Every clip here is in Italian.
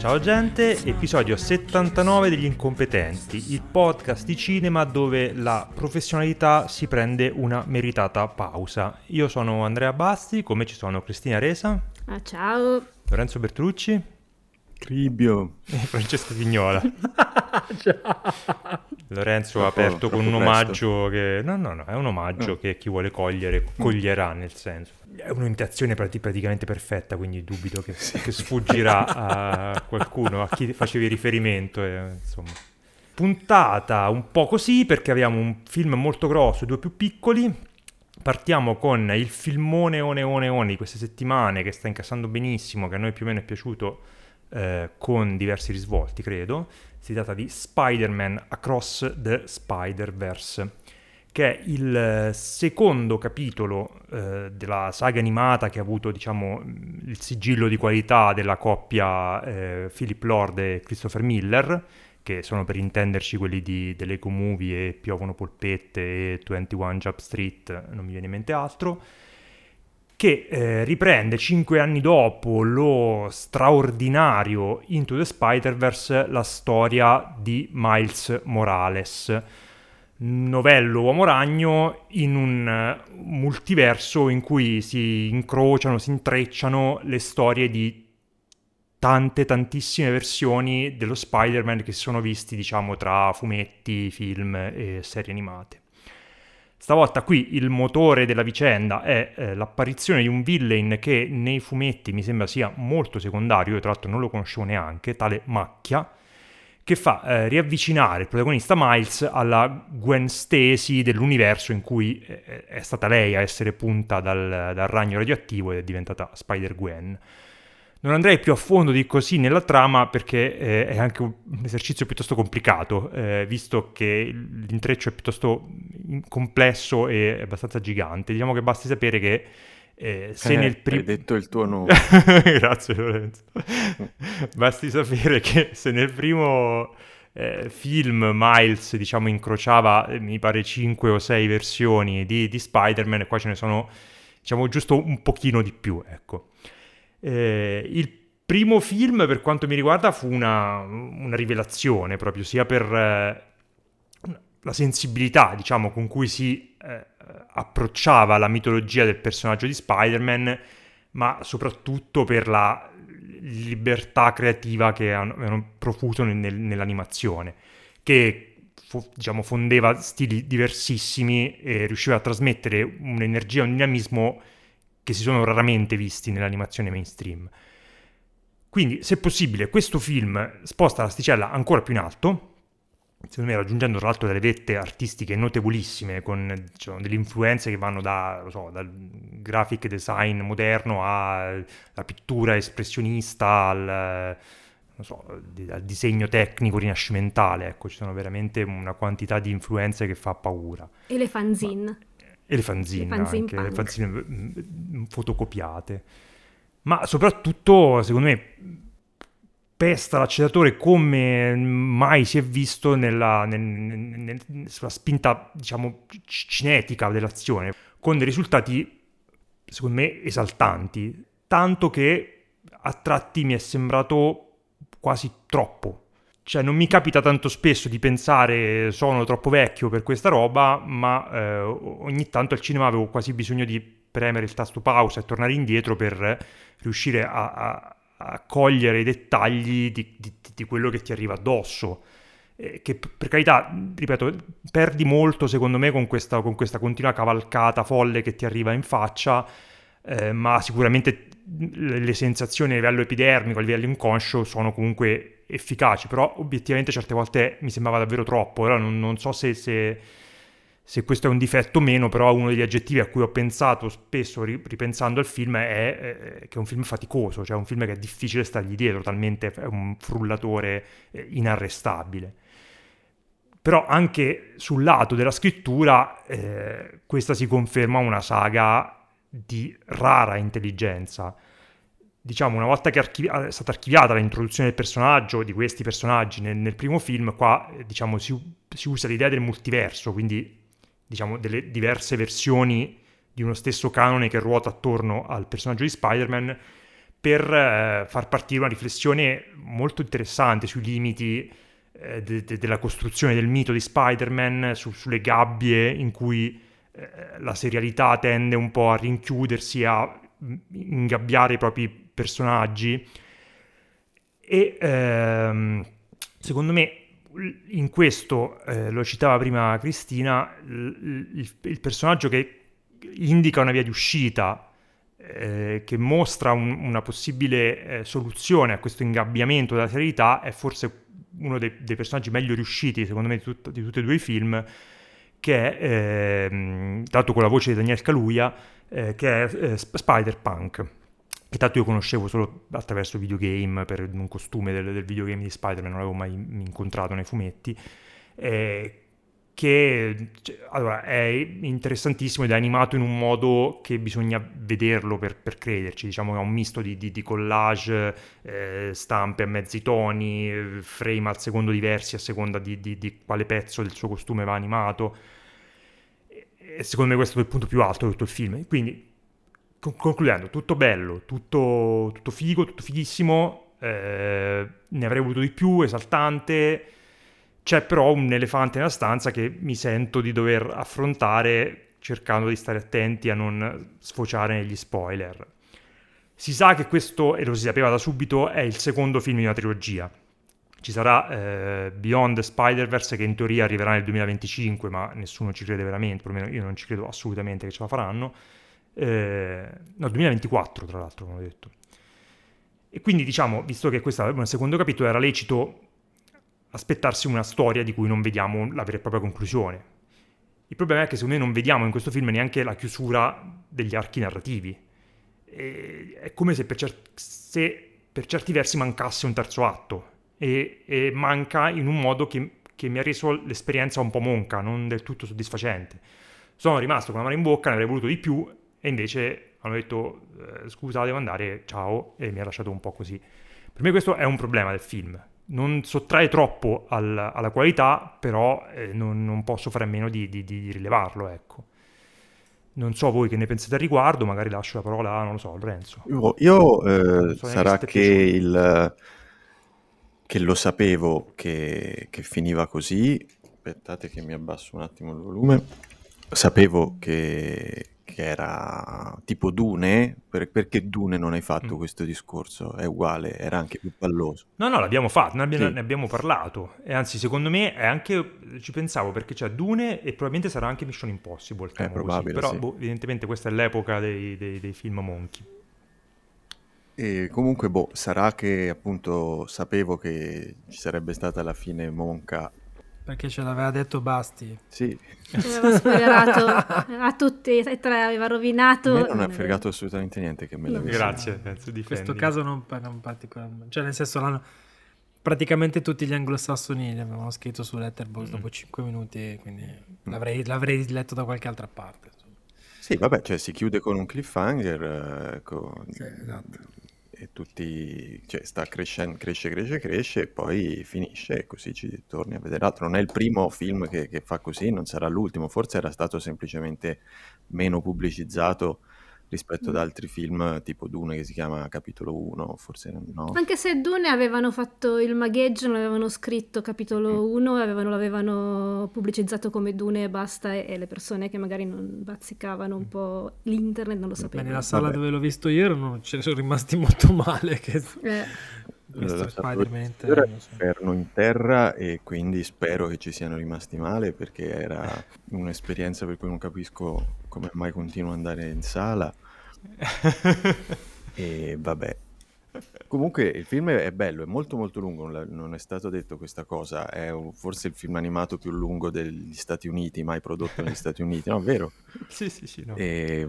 Ciao gente, episodio 79 degli incompetenti, il podcast di cinema dove la professionalità si prende una meritata pausa. Io sono Andrea Basti, come ci sono Cristina Resa. Ah, ciao. Lorenzo Bertolucci. Cribio. E Francesco Vignola. Lorenzo ha aperto con un omaggio che... No, no, no, è un omaggio no. che chi vuole cogliere coglierà nel senso. È un'imitazione praticamente perfetta, quindi dubito che, che sfuggirà a qualcuno, a chi facevi riferimento, e, insomma. Puntata un po' così perché abbiamo un film molto grosso e due più piccoli. Partiamo con il filmone one one one di queste settimane che sta incassando benissimo, che a noi più o meno è piaciuto eh, con diversi risvolti, credo. Si tratta di Spider-Man Across the Spider-Verse, che è il eh, secondo capitolo eh, della saga animata che ha avuto, diciamo, il sigillo di qualità della coppia eh, Philip Lord e Christopher Miller, che sono per intenderci quelli di, dell'Eco Movie e Piovono Polpette e 21 Jump Street, non mi viene in mente altro che eh, riprende cinque anni dopo lo straordinario Into the Spider-Verse la storia di Miles Morales, novello uomo ragno in un multiverso in cui si incrociano, si intrecciano le storie di tante, tantissime versioni dello Spider-Man che si sono visti, diciamo, tra fumetti, film e serie animate. Stavolta qui il motore della vicenda è eh, l'apparizione di un villain che nei fumetti mi sembra sia molto secondario, io tra l'altro non lo conoscevo neanche, tale Macchia, che fa eh, riavvicinare il protagonista Miles alla Gwen Stacy dell'universo in cui eh, è stata lei a essere punta dal, dal ragno radioattivo ed è diventata Spider-Gwen. Non andrei più a fondo di così nella trama perché eh, è anche un esercizio piuttosto complicato, eh, visto che l'intreccio è piuttosto complesso e abbastanza gigante. Diciamo che basti sapere che eh, se eh, nel primo... Hai detto il tuo nome. Grazie Lorenzo. basti sapere che se nel primo eh, film Miles, diciamo, incrociava, eh, mi pare, 5 o 6 versioni di, di Spider-Man, e qua ce ne sono, diciamo, giusto un pochino di più, ecco. Eh, il primo film, per quanto mi riguarda, fu una, una rivelazione proprio, sia per eh, la sensibilità, diciamo, con cui si eh, approcciava la mitologia del personaggio di Spider-Man, ma soprattutto per la libertà creativa che hanno profuso nel, nell'animazione, che diciamo, fondeva stili diversissimi e riusciva a trasmettere un'energia, un dinamismo che si sono raramente visti nell'animazione mainstream. Quindi, se possibile, questo film sposta l'asticella ancora più in alto, secondo me raggiungendo tra l'altro delle vette artistiche notevolissime, con diciamo, delle influenze che vanno da, so, dal graphic design moderno alla pittura espressionista, al, so, al, disegno tecnico rinascimentale. Ecco, ci sono veramente una quantità di influenze che fa paura. E le fanzine. Ma, e le fanzine, le fanzine anche, le fanzine mm, mm, fotocopiate. Ma soprattutto, secondo me, pesta l'acceleratore come mai si è visto nella, nel, nel, sulla spinta, diciamo, cinetica dell'azione, con dei risultati, secondo me, esaltanti. Tanto che a tratti mi è sembrato quasi troppo cioè, non mi capita tanto spesso di pensare sono troppo vecchio per questa roba, ma eh, ogni tanto al cinema avevo quasi bisogno di premere il tasto pausa e tornare indietro per riuscire a, a, a cogliere i dettagli di, di, di, quello che ti arriva addosso. Che per carità, ripeto, perdi molto secondo me con questa, con questa continua cavalcata folle che ti arriva in faccia, eh, ma sicuramente le sensazioni a livello epidermico, a livello inconscio sono comunque efficaci, però obiettivamente certe volte mi sembrava davvero troppo. Allora non, non so se, se, se, questo è un difetto o meno, però uno degli aggettivi a cui ho pensato spesso ripensando al film è, è che è un film faticoso, cioè un film che è difficile stargli dietro, talmente è un frullatore eh, inarrestabile. Però anche sul lato della scrittura, eh, questa si conferma una saga di rara intelligenza. Diciamo, una volta che archivi- è stata archiviata l'introduzione del personaggio, di questi personaggi nel, nel primo film, qua diciamo, si, si, usa l'idea del multiverso, quindi diciamo, delle diverse versioni di uno stesso canone che ruota attorno al personaggio di Spider-Man per eh, far partire una riflessione molto interessante sui limiti eh, de- de- della costruzione del mito di Spider-Man, su- sulle gabbie in cui eh, la serialità tende un po' a rinchiudersi, a ingabbiare i propri personaggi. E ehm, secondo me in questo, eh, lo citava prima Cristina, il, il, il, personaggio che indica una via di uscita, eh, che mostra un, una possibile eh, soluzione a questo ingabbiamento della serialità, è forse uno dei, dei personaggi meglio riusciti, secondo me, di, tut- di tutti e due i film, che è, eh, dato con la voce di Daniel Kaluuya, eh, che è eh, Spider-Punk, che tanto io conoscevo solo attraverso videogame, per un costume del, del videogame di Spider-Man, non l'avevo mai incontrato nei fumetti, eh, che cioè, allora, è interessantissimo ed è animato in un modo che bisogna vederlo per, per crederci, diciamo è un misto di, di, di collage, eh, stampe a mezzi toni, frame al secondo diversi a seconda di, di, quale pezzo del suo costume va animato. E secondo me questo è il punto più alto di tutto il film. Quindi, concludendo, tutto bello, tutto, tutto figo, tutto fighissimo, eh, ne avrei voluto di più, esaltante c'è però un elefante nella stanza che mi sento di dover affrontare cercando di stare attenti a non sfociare negli spoiler. Si sa che questo, e lo si sapeva da subito, è il secondo film di una trilogia. Ci sarà eh, Beyond Spider-Verse che in teoria arriverà nel 2025, ma nessuno ci crede veramente, perlomeno io non ci credo assolutamente che ce la faranno. Eh, no, 2024 tra l'altro, come ho detto. E quindi diciamo, visto che questo è un secondo capitolo, era lecito aspettarsi una storia di cui non vediamo la vera e propria conclusione. Il problema è che secondo me non vediamo in questo film neanche la chiusura degli archi narrativi. E è come se per, cer- se per, certi versi mancasse un terzo atto e, e manca in un modo che, che, mi ha reso l'esperienza un po' monca, non del tutto soddisfacente. Sono rimasto con la mano in bocca, ne avrei voluto di più e invece hanno detto eh, scusa devo andare, ciao e mi ha lasciato un po' così. Per me questo è un problema del film non sottrae troppo al, alla qualità, però eh, non, non, posso fare a meno di, di, di, rilevarlo, ecco. Non so voi che ne pensate al riguardo, magari lascio la parola, non lo so, Lorenzo. Io, io eh, so sarà che, il, che lo sapevo che, che finiva così, aspettate che mi abbasso un attimo il volume, sapevo che, che era tipo Dune, per, perché Dune non hai fatto mm. questo discorso? È uguale, era anche più palloso. No, no, l'abbiamo fatto, ne abbiamo, sì. ne abbiamo parlato. E anzi, secondo me è anche, ci pensavo, perché c'è Dune e probabilmente sarà anche Mission Impossible. È probabile, Però sì. boh, evidentemente questa è l'epoca dei, dei, dei film monkey. E comunque, boh, sarà che appunto sapevo che ci sarebbe stata la fine monca perché ce l'aveva detto Basti. Sì. Aveva spoilerato a tutti e tre, aveva rovinato. A me non ha fregato assolutamente niente che me l'avesse. Grazie, penso di In questo caso non, non particolarmente. Cioè, nel senso, l'hanno... praticamente tutti gli anglosassoni li avevano scritto su Letterboxd mm. dopo 5 minuti, quindi mm. l'avrei, l'avrei, letto da qualche altra parte. Sì, vabbè, cioè si chiude con un cliffhanger. Eh, con... Sì, esatto e tutti, cioè sta crescendo, cresce, cresce, cresce e poi finisce e così ci torni a vedere altro. Non è il primo film che, che fa così, non sarà l'ultimo, forse era stato semplicemente meno pubblicizzato rispetto ad altri film tipo Dune che si chiama Capitolo 1, forse no. Anche se Dune avevano fatto il magheggio, non avevano scritto Capitolo 1 e avevano, l'avevano pubblicizzato come Dune e basta e, e, le persone che magari non bazzicavano un po' l'internet non lo sapevano. Beh, nella sala Vabbè. dove l'ho visto io erano, ce ne sono rimasti molto male che... Eh. Allora, Ferno in terra e quindi spero che ci siano rimasti male perché era un'esperienza per cui non capisco come mai continuo ad andare in sala. e vabbè. Comunque il film è bello, è molto molto lungo, non è stato detto questa cosa, è forse il film animato più lungo degli Stati Uniti, mai prodotto negli Stati Uniti, no, vero? Sì, sì, sì. No. E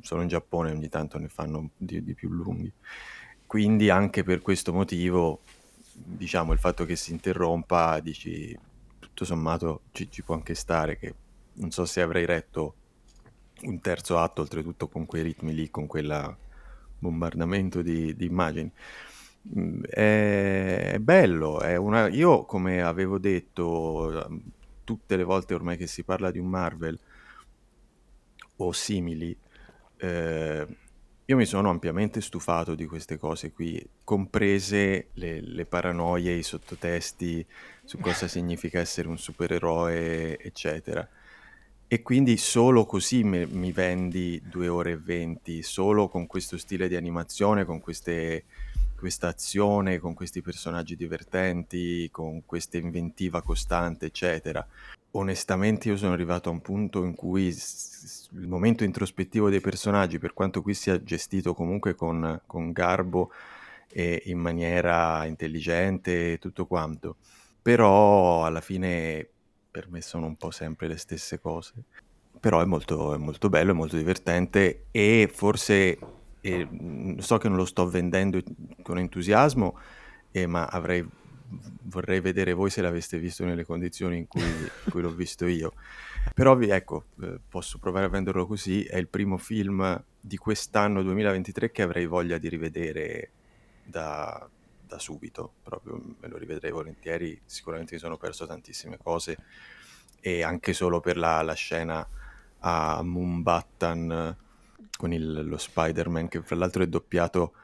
solo in Giappone ogni tanto ne fanno di, di più lunghi. Quindi anche per questo motivo, diciamo, il fatto che si interrompa, dici, tutto sommato ci, ci può anche stare, che non so se avrei retto un terzo atto, oltretutto con quei ritmi lì, con quel bombardamento di, di immagini. Mm, è, è bello, è una... io come avevo detto tutte le volte ormai che si parla di un Marvel o simili, eh, io mi sono ampiamente stufato di queste cose qui, comprese le, le paranoie, i sottotesti su cosa significa essere un supereroe, eccetera. E quindi solo così me, mi vendi due ore e venti, solo con questo stile di animazione, con queste, questa azione, con questi personaggi divertenti, con questa inventiva costante, eccetera. Onestamente io sono arrivato a un punto in cui il momento introspettivo dei personaggi, per quanto qui sia gestito comunque con, con garbo e in maniera intelligente e tutto quanto, però alla fine per me sono un po' sempre le stesse cose. Però è molto, è molto bello, è molto divertente e forse eh, so che non lo sto vendendo con entusiasmo, eh, ma avrei, vorrei vedere voi se l'aveste visto nelle condizioni in cui, in cui l'ho visto io. Però ecco, eh, posso provare a venderlo così, è il primo film di quest'anno 2023 che avrei voglia di rivedere da, da subito, proprio me lo rivedrei volentieri, sicuramente mi sono perso tantissime cose e anche solo per la, la scena a Moonbattan con il, lo Spider-Man che fra l'altro è doppiato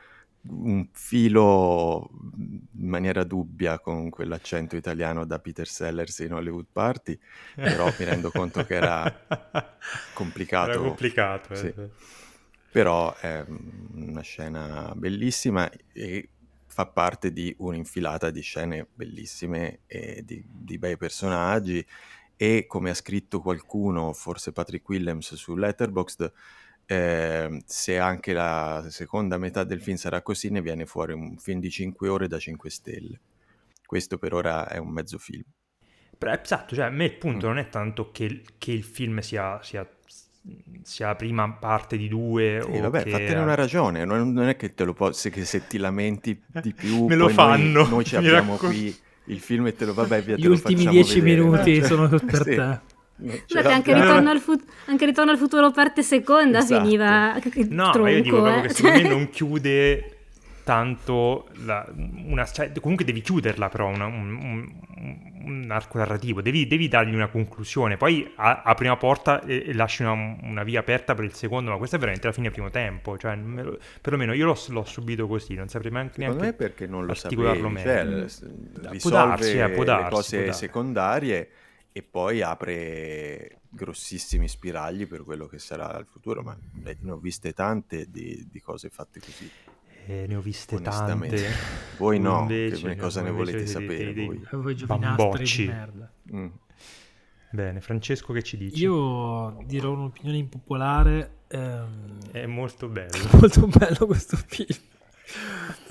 un filo in maniera dubbia con quell'accento italiano da Peter Sellers in Hollywood Party, però mi rendo conto che era complicato. Era complicato, eh. sì. Però è una scena bellissima e fa parte di un'infilata di scene bellissime e di, di bei personaggi e come ha scritto qualcuno, forse Patrick Williams su Letterboxd, eh, se anche la seconda metà del film sarà così, ne viene fuori un film di 5 ore da 5 stelle. Questo per ora è un mezzo film. Esatto, cioè a me il punto mm. non è tanto che, che il film sia, sia sia la prima parte di due sì, vabbè, che... fatene una ragione, non, non è che te lo posso, che se ti lamenti di più, me lo fanno. Noi, noi ci abbiamo raccon... qui il film e te lo vabbè via, Gli ultimi dieci minuti cioè, sono per sì. te. Scusate, anche ritorno, al fut- anche ritorno, al futuro parte seconda esatto. finiva No, tronco, ma io dico eh. che secondo me non chiude tanto la, una, cioè, comunque devi chiuderla però una, un, un, un, arco narrativo devi, devi, dargli una conclusione poi a, apri una porta e, e lasci una, una, via aperta per il secondo ma questo è veramente la fine del primo tempo cioè, lo, perlomeno io l'ho, l'ho, subito così non saprei neanche secondo me perché non lo sapevi meglio. cioè, risolve può darsi, eh, può darsi, le cose secondarie e poi apre grossissimi spiragli per quello che sarà il futuro ma ne ho viste tante di, di cose fatte così eh, ne ho viste tante. Voi no, invece, che cosa ne volete sapere dei, voi? voi bambocci. Di merda. Mm. Bene, Francesco che ci dici? Io dirò un'opinione impopolare. Ehm... È molto bello. Molto bello questo film.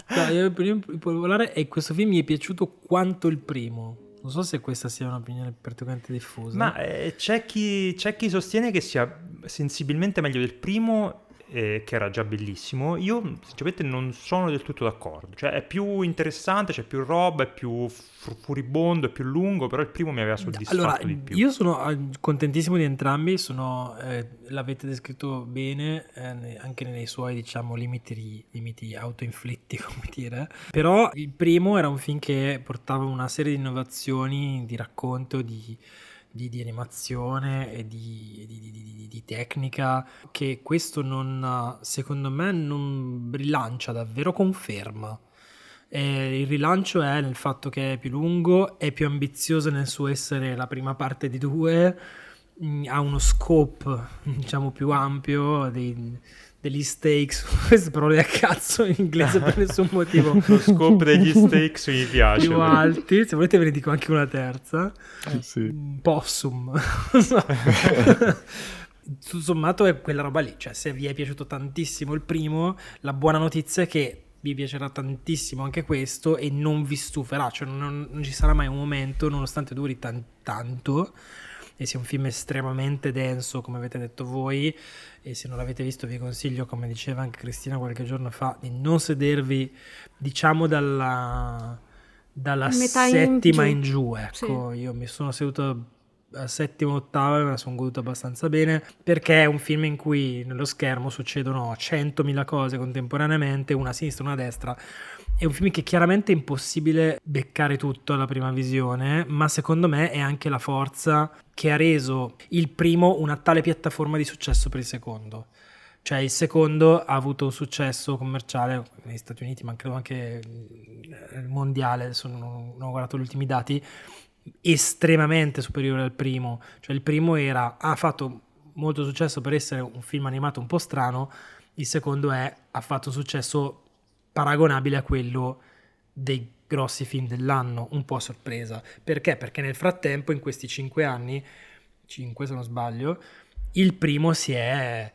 No, l'opinione impopolare è che questo film mi è piaciuto quanto il primo. Non so se questa sia un'opinione particolarmente diffusa. Ma eh, c'è, chi, c'è chi sostiene che sia sensibilmente meglio del primo eh, che era già bellissimo, io sinceramente non sono del tutto d'accordo. Cioè è più interessante, c'è più roba, è più furibondo, è più lungo, però il primo mi aveva soddisfatto allora, di più. Io sono ah, contentissimo di entrambi, sono, eh, l'avete descritto bene, eh, anche nei suoi diciamo limiti, limiti autoinflitti, come dire. Però il primo era un film che portava una serie di innovazioni di racconto, di di, di animazione e di, di, di, tecnica che questo non, secondo me, non rilancia davvero, conferma. E il rilancio è nel fatto che è più lungo, è più ambizioso nel suo essere la prima parte di due, mm, ha uno scope diciamo più ampio dei, degli stakes, queste parole a cazzo in inglese per nessun motivo. Lo scope degli stakes mi piace. Più alti, se volete ve ne dico anche una terza. Eh, sì. Possum. Tutto sommato è quella roba lì, cioè se vi è piaciuto tantissimo il primo, la buona notizia è che vi piacerà tantissimo anche questo e non vi stuferà, cioè non, non ci sarà mai un momento, nonostante duri tan- tanto, e sia un film estremamente denso, come avete detto voi, e se non l'avete visto vi consiglio, come diceva anche Cristina qualche giorno fa, di non sedervi, diciamo, dalla, dalla settima in giù. In giù ecco, sì. io mi sono seduto a settima ottava me la sono goduta abbastanza bene perché è un film in cui nello schermo succedono 100.000 cose contemporaneamente, una a sinistra, una a destra. È un film che chiaramente è impossibile beccare tutto alla prima visione, ma secondo me è anche la forza che ha reso il primo una tale piattaforma di successo per il secondo. Cioè il secondo ha avuto un successo commerciale negli Stati Uniti, ma credo anche mondiale, adesso non ho guardato gli ultimi dati, estremamente superiore al primo. Cioè il primo era, ha fatto molto successo per essere un film animato un po' strano, il secondo è, ha fatto un successo paragonabile a quello dei grossi film dell'anno, un po' a sorpresa. Perché? Perché nel frattempo, in questi cinque anni, cinque se non sbaglio, il primo si è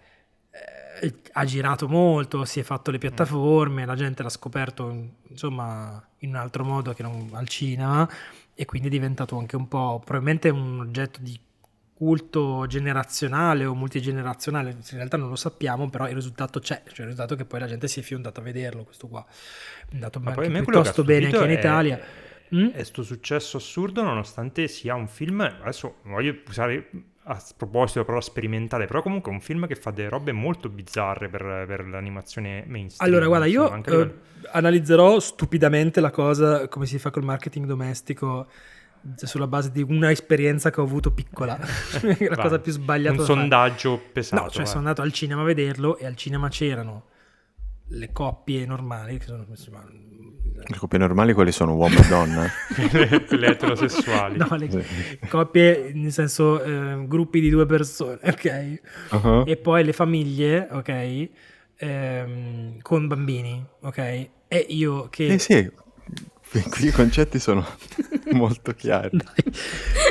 eh, ha girato molto, si è fatto le piattaforme, la gente l'ha scoperto insomma in un altro modo che non al cinema e quindi è diventato anche un po' probabilmente un oggetto di culto generazionale o multigenerazionale, in realtà non lo sappiamo, però il risultato c'è, cioè il risultato è che poi la gente si è fiondata a vederlo, questo qua è andato Ma anche piuttosto bene anche in Italia. Mm? È questo successo assurdo nonostante sia un film, adesso voglio usare a proposito però sperimentale, però comunque è un film che fa delle robe molto bizzarre per, per l'animazione mainstream. Allora, guarda, io eh, analizzerò stupidamente la cosa come si fa col marketing domestico sulla base di una esperienza che ho avuto piccola, la vai, cosa più sbagliata. Un sondaggio pesato. No, cioè vai. sono andato al cinema a vederlo e al cinema c'erano le coppie normali, che sono le coppie normali quali sono? Uomo e donna? le eterosessuali. No, le coppie nel senso eh, gruppi di due persone, ok? Uh-huh. E poi le famiglie, ok? Ehm, con bambini, ok? E io che... Eh sì, qui i concetti sono molto chiari. Dai.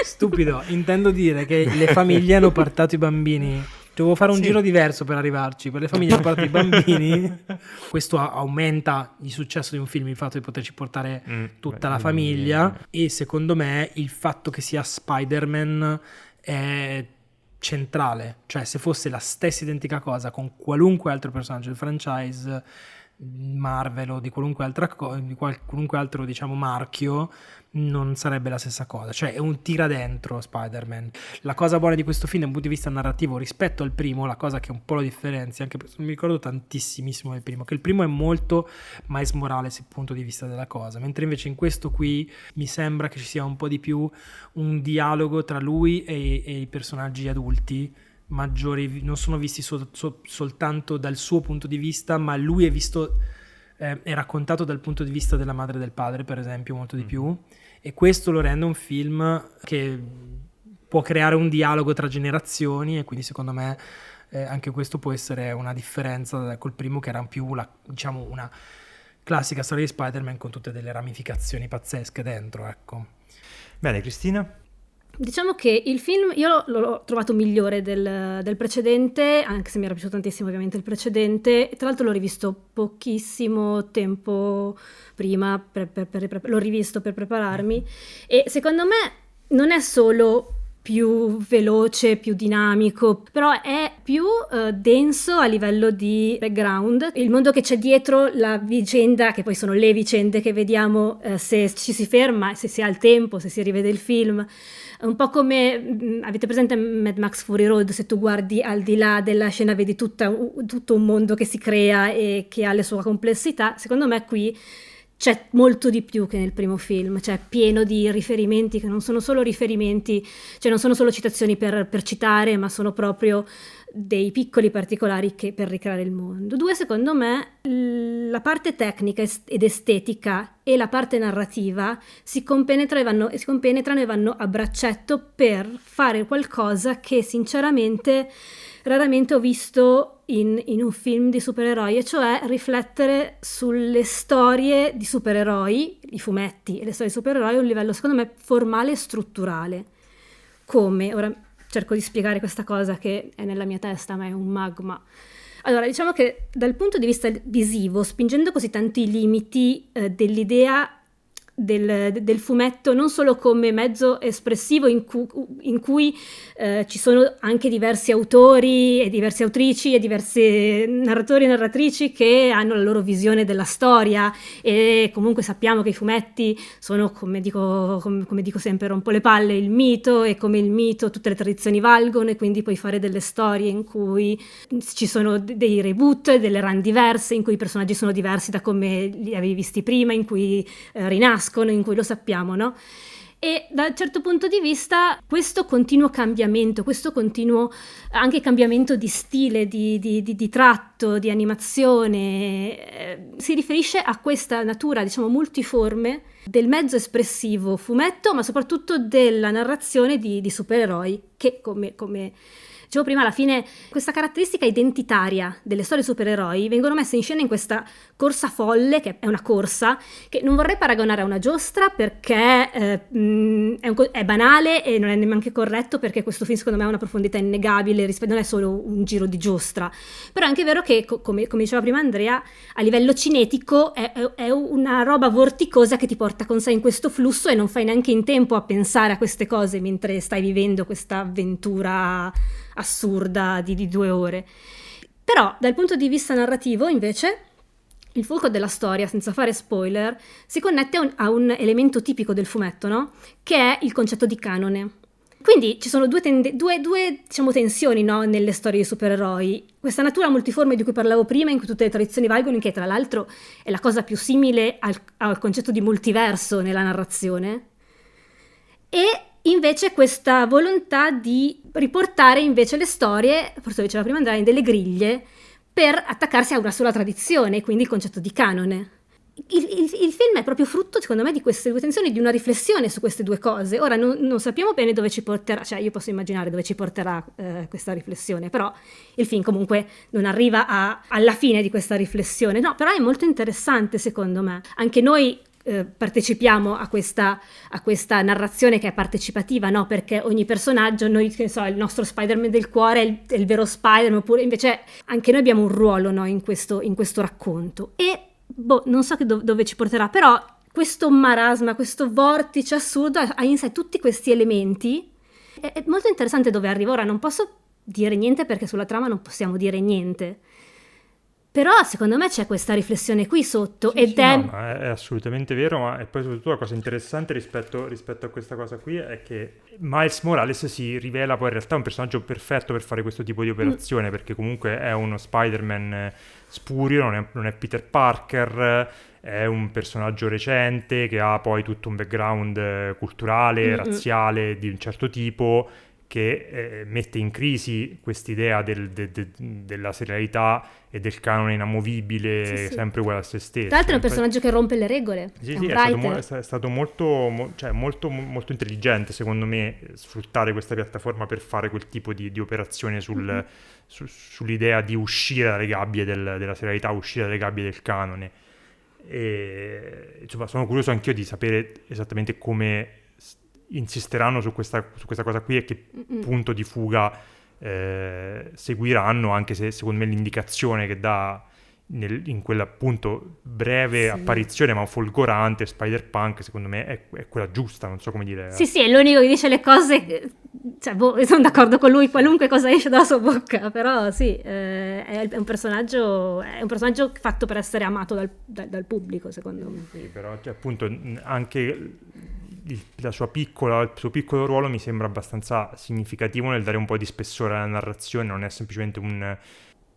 Stupido, intendo dire che le famiglie hanno portato i bambini Dovevo fare un sì. giro diverso per arrivarci. Per le famiglie che portano i bambini, questo aumenta il successo di un film, il fatto di poterci portare mm, tutta beh, la famiglia. Mm, e secondo me il fatto che sia Spider-Man è centrale. Cioè, se fosse la stessa identica cosa con qualunque altro personaggio del franchise Marvel o di qualunque, altra co- di qualunque altro diciamo marchio non sarebbe la stessa cosa. Cioè è un tira dentro Spider-Man. La cosa buona di questo film dal punto di vista narrativo rispetto al primo la cosa che un po' lo differenzia anche perché non mi ricordo tantissimissimo del primo che il primo è molto Miles Morales dal punto di vista della cosa mentre invece in questo qui mi sembra che ci sia un po' di più un dialogo tra lui e, e i personaggi adulti maggiori non sono visti so, so, soltanto dal suo punto di vista, ma lui è visto eh, è raccontato dal punto di vista della madre e del padre, per esempio, molto di mm. più. E questo lo rende un film che può creare un dialogo tra generazioni e quindi secondo me eh, anche questo può essere una differenza col primo che era più la, diciamo una classica storia di Spider-Man con tutte delle ramificazioni pazzesche dentro, ecco. Bene, Cristina? Diciamo che il film io l'ho trovato migliore del, del, precedente, anche se mi era piaciuto tantissimo ovviamente il precedente, tra l'altro l'ho rivisto pochissimo tempo prima, per, per, per, l'ho rivisto per prepararmi e secondo me non è solo più veloce, più dinamico, però è più uh, denso a livello di background. Il mondo che c'è dietro la vicenda, che poi sono le vicende che vediamo uh, se ci si ferma, se si ha il tempo, se si rivede il film un po' come mm, avete presente Mad Max Fury Road, se tu guardi al di là della scena vedi tutta, tutto un mondo che si crea e che ha le sue complessità, secondo me qui c'è molto di più che nel primo film, cioè pieno di riferimenti che non sono solo riferimenti, cioè non sono solo citazioni per, per citare, ma sono proprio dei piccoli particolari che, per ricreare il mondo. Due, secondo me, la parte tecnica ed estetica e la parte narrativa si compenetrano e vanno, si compenetrano e vanno a braccetto per fare qualcosa che sinceramente raramente ho visto in, in, un film di supereroi, e cioè riflettere sulle storie di supereroi, i fumetti e le storie di supereroi a un livello secondo me formale e strutturale. Come? Ora cerco di spiegare questa cosa che è nella mia testa, ma è un magma. Allora, diciamo che dal punto di vista visivo, spingendo così tanti limiti eh, dell'idea del, del, fumetto non solo come mezzo espressivo in, cu, in cui eh, ci sono anche diversi autori e diverse autrici e diversi narratori e narratrici che hanno la loro visione della storia e comunque sappiamo che i fumetti sono, come dico, come, come dico sempre, rompo le palle, il mito e come il mito tutte le tradizioni valgono e quindi puoi fare delle storie in cui ci sono dei reboot, delle run diverse, in cui i personaggi sono diversi da come li avevi visti prima, in cui eh, rinascono nascono, in cui lo sappiamo, no? E da un certo punto di vista questo continuo cambiamento, questo continuo anche cambiamento di stile, di, di, di, di tratto, di animazione, eh, si riferisce a questa natura, diciamo, multiforme del mezzo espressivo fumetto, ma soprattutto della narrazione di, supereroi, che come, come Dicevo prima, alla fine questa caratteristica identitaria delle storie supereroi vengono messe in scena in questa corsa folle, che è una corsa, che non vorrei paragonare a una giostra perché eh, mm, è, un, è, banale e non è neanche corretto perché questo film secondo me ha una profondità innegabile, rispetto, non è solo un giro di giostra. Però è anche vero che, co- come, come, diceva prima Andrea, a livello cinetico è, è, è una roba vorticosa che ti porta con sé in questo flusso e non fai neanche in tempo a pensare a queste cose mentre stai vivendo questa avventura assurda di, di due ore. Però dal punto di vista narrativo, invece, il fulcro della storia, senza fare spoiler, si connette a un, a un elemento tipico del fumetto, no? Che è il concetto di canone. Quindi ci sono due, tende- due, due diciamo, tensioni no? nelle storie di supereroi. Questa natura multiforme di cui parlavo prima, in cui tutte le tradizioni valgono, che tra l'altro è la cosa più simile al, al concetto di multiverso nella narrazione. E invece questa volontà di riportare invece le storie, forse lo diceva prima Andrea, in delle griglie per attaccarsi a una sola tradizione, quindi il concetto di canone. Il, il, il, film è proprio frutto, secondo me, di queste due tensioni, di una riflessione su queste due cose. Ora non, non sappiamo bene dove ci porterà, cioè io posso immaginare dove ci porterà eh, questa riflessione, però il film comunque non arriva a, alla fine di questa riflessione. No, però è molto interessante secondo me. Anche noi eh, partecipiamo a questa, a questa, narrazione che è partecipativa, no? Perché ogni personaggio, noi, che so, il nostro Spider-Man del cuore è il, è il vero Spider-Man, oppure invece anche noi abbiamo un ruolo no? in, questo, in, questo, racconto. E boh, non so do- dove ci porterà, però questo marasma, questo vortice assurdo ha in sé tutti questi elementi. È, è molto interessante dove arriva. Ora non posso dire niente perché sulla trama non possiamo dire niente però secondo me c'è questa riflessione qui sotto sì, ed sì, è... No, è... assolutamente vero, ma e poi soprattutto la cosa interessante rispetto, rispetto, a questa cosa qui è che Miles Morales si rivela poi in realtà un personaggio perfetto per fare questo tipo di mm. operazione, mm. perché comunque è uno Spider-Man spurio, non è, non è Peter Parker, è un personaggio recente che ha poi tutto un background culturale, Mm-mm. razziale di un certo tipo che eh, mette in crisi quest'idea del, de, de, della serialità e del canone inamovibile, sì, sì. sempre uguale a se stesso. Tra l'altro è un personaggio che rompe le regole. Sì, è sì, è stato, mo- è stato, molto, mo- cioè molto, molto, intelligente, secondo me, sfruttare questa piattaforma per fare quel tipo di, di operazione sul, mm-hmm. su, sull'idea di uscire dalle gabbie del, della serialità, uscire dalle gabbie del canone. E, insomma, sono curioso anch'io di sapere esattamente come insisteranno su questa, su questa cosa qui e che Mm-mm. punto di fuga eh, seguiranno, anche se secondo me l'indicazione che dà nel, in quell'appunto breve sì. apparizione ma folgorante Spider-Punk secondo me è, è, quella giusta, non so come dire. Sì, sì, è l'unico che dice le cose, cioè, boh, sono d'accordo con lui, qualunque cosa esce dalla sua bocca, però sì, eh, è, un personaggio, è un personaggio fatto per essere amato dal, dal, dal pubblico secondo me. Sì, però cioè, appunto anche il, sua piccola, il suo piccolo ruolo mi sembra abbastanza significativo nel dare un po' di spessore alla narrazione, non è semplicemente un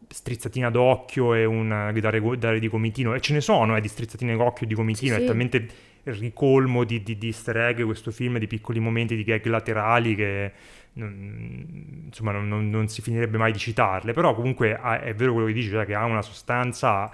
strizzatina d'occhio e un dare, dare di comitino, e ce ne sono eh, di strizzatine d'occhio e di comitino, sì, è talmente ricolmo di, di, di easter egg questo film, di piccoli momenti di gag laterali che non, insomma non, non, non, si finirebbe mai di citarle, però comunque ha, è vero quello che dice, cioè che ha una sostanza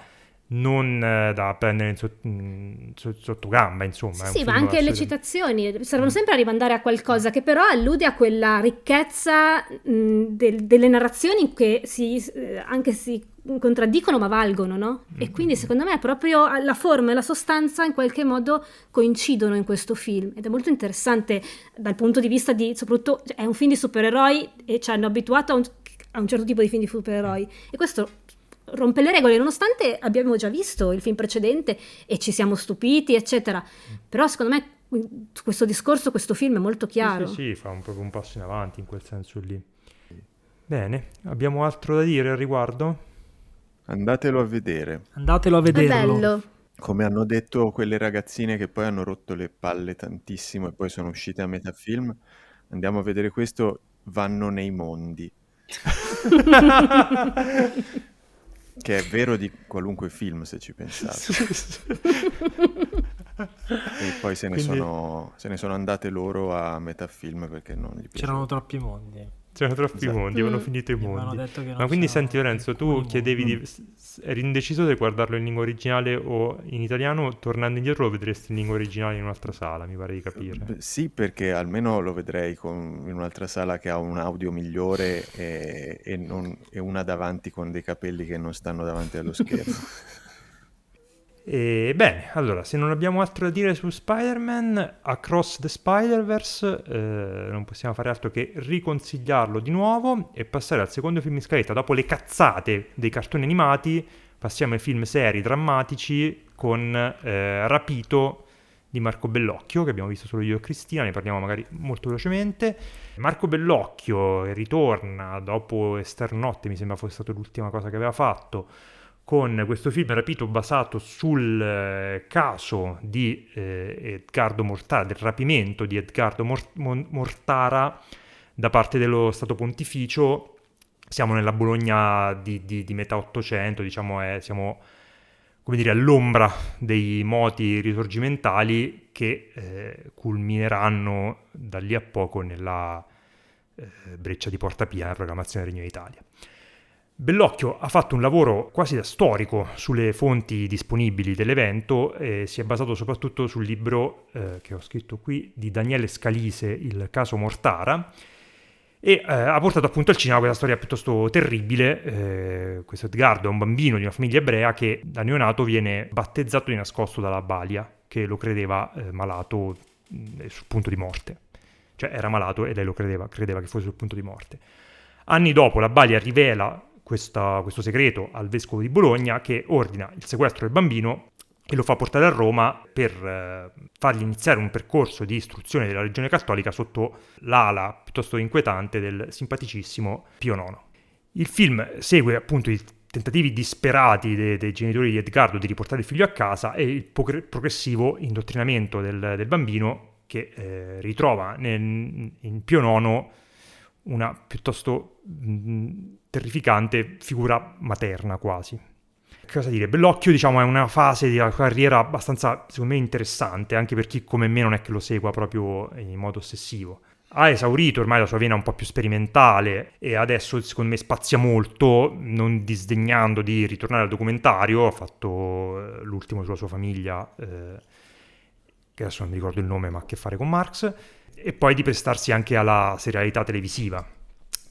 non eh, da prendere sotto, mm, sotto gamba, insomma. Sì, ma anche le citazioni servono sempre a rimandare a qualcosa che però allude a quella ricchezza mh, mm, del, delle narrazioni che si, eh, anche si contraddicono ma valgono, no? E mm, quindi secondo me proprio la forma e la sostanza in qualche modo coincidono in questo film ed è molto interessante dal punto di vista di, soprattutto, è un film di supereroi e ci hanno abituato a un, a un certo tipo di film di supereroi e questo rompe le regole, nonostante abbiamo già visto il film precedente e ci siamo stupiti, eccetera. Però secondo me questo discorso, questo film è molto chiaro. Sì, sì, sì fa un, proprio un passo in avanti in quel senso lì. Bene, abbiamo altro da dire al riguardo? Andatelo a vedere. Andatelo a vederlo. È bello. Come hanno detto quelle ragazzine che poi hanno rotto le palle tantissimo e poi sono uscite a metà film, andiamo a vedere questo, vanno nei mondi. che è vero di qualunque film se ci pensate. e poi se ne, Quindi... sono, se ne sono andate loro a metà film perché non gli piaceva. C'erano troppi mondi. C'erano troppi esatto. mondi, avevano finito i mondi. Ma quindi senti Lorenzo, tu chiedevi di... eri indeciso di guardarlo in lingua originale o in italiano, tornando indietro lo vedresti in lingua originale in un'altra sala, mi pare di capire. Sì, perché almeno lo vedrei con... in un'altra sala che ha un audio migliore e, e, non... e una davanti con dei capelli che non stanno davanti allo schermo. E, bene, allora, se non abbiamo altro da dire su Spider-Man, Across the Spider-Verse, eh, non possiamo fare altro che riconsigliarlo di nuovo e passare al secondo film in scaletta. Dopo le cazzate dei cartoni animati, passiamo ai film seri, drammatici, con eh, Rapito di Marco Bellocchio, che abbiamo visto solo io e Cristina, ne parliamo magari molto velocemente. Marco Bellocchio ritorna dopo Esternotte, mi sembra fosse stata l'ultima cosa che aveva fatto, con questo film rapito basato sul eh, caso di eh, Edgardo Mortara, del rapimento di Edgardo Mort- Mortara da parte dello Stato Pontificio. Siamo nella Bologna di, di, di metà Ottocento, diciamo, è, siamo come dire, all'ombra dei moti risorgimentali che eh, culmineranno da lì a poco nella eh, breccia di Porta Pia, nella programmazione del Regno d'Italia. Bellocchio ha fatto un lavoro quasi da storico sulle fonti disponibili dell'evento e si è basato soprattutto sul libro eh, che ho scritto qui di Daniele Scalise, Il caso Mortara, e eh, ha portato appunto al cinema questa storia piuttosto terribile. Eh, questo Edgardo è un bambino di una famiglia ebrea che da neonato viene battezzato di nascosto dalla balia, che lo credeva eh, malato mh, sul punto di morte. Cioè era malato e lei lo credeva, credeva che fosse sul punto di morte. Anni dopo la balia rivela questa, questo segreto al vescovo di Bologna che ordina il sequestro del bambino e lo fa portare a Roma per eh, fargli iniziare un percorso di istruzione della religione cattolica sotto l'ala piuttosto inquietante del simpaticissimo Pio IX. Il film segue appunto i tentativi disperati dei, dei genitori di Edgardo di riportare il figlio a casa e il progressivo indottrinamento del, del bambino che eh, ritrova nel, in Pio IX una piuttosto mh, terrificante figura materna quasi. Cosa dire? Bellocchio, diciamo, è una fase di carriera abbastanza, secondo me, interessante, anche per chi come me non è che lo segua proprio in modo ossessivo. Ha esaurito ormai la sua vena un po' più sperimentale e adesso, secondo me, spazia molto, non disdegnando di ritornare al documentario. Ha fatto eh, l'ultimo sulla sua famiglia, eh, che adesso non mi ricordo il nome, ma ha a che fare con Marx e poi di prestarsi anche alla serialità televisiva,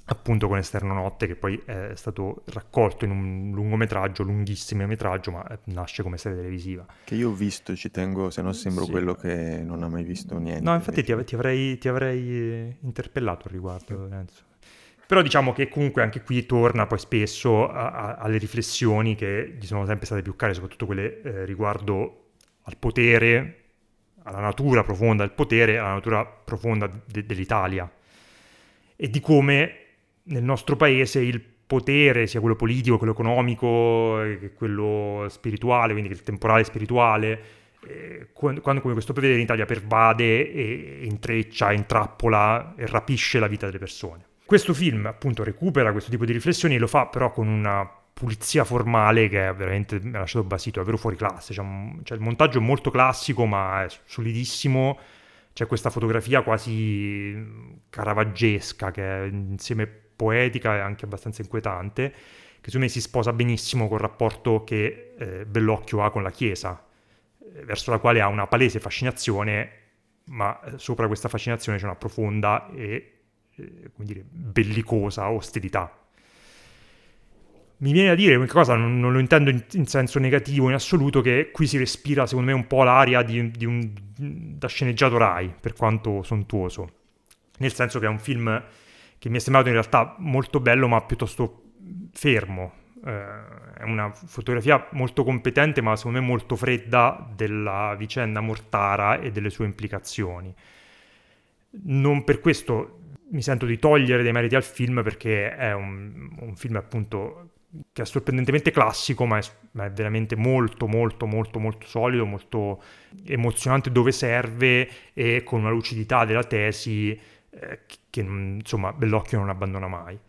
appunto con Esterno Notte, che poi è stato raccolto in un lungometraggio, lunghissimo metraggio, ma nasce come serie televisiva. Che io ho visto, ci tengo, se no sembro sì. quello che non ha mai visto niente. No, infatti ti, ti, avrei, ti, avrei, interpellato al riguardo, Lorenzo. Però diciamo che comunque anche qui torna poi spesso a, a, alle riflessioni che gli sono sempre state più care, soprattutto quelle eh, riguardo al potere, alla natura profonda del potere, alla natura profonda de- dell'Italia e di come nel nostro paese il potere, sia quello politico, quello economico, che quello spirituale, quindi il temporale spirituale, eh, quando, quando come questo potere in Italia pervade e intreccia, intrappola e rapisce la vita delle persone. Questo film appunto recupera questo tipo di riflessioni e lo fa però con una pulizia formale che veramente mi ha lasciato basito, è vero fuori classe, cioè, cioè, il montaggio è molto classico ma è solidissimo, c'è questa fotografia quasi caravaggesca che è insieme poetica e anche abbastanza inquietante, che secondo me si sposa benissimo col rapporto che eh, Bellocchio ha con la Chiesa, eh, verso la quale ha una palese fascinazione, ma eh, sopra questa fascinazione c'è una profonda e, eh, come dire, bellicosa ostilità mi viene da dire qualche cosa, non, non lo intendo in, in, senso negativo in assoluto, che qui si respira secondo me un po' l'aria di, di un, da sceneggiato Rai, per quanto sontuoso. Nel senso che è un film che mi è sembrato in realtà molto bello, ma piuttosto fermo. eh, è una fotografia molto competente, ma secondo me molto fredda della vicenda Mortara e delle sue implicazioni. Non per questo mi sento di togliere dei meriti al film, perché è un, un film appunto che è sorprendentemente classico, ma è, ma è, veramente molto, molto, molto, molto solido, molto emozionante dove serve e con una lucidità della tesi eh, che, insomma, Bellocchio non abbandona mai.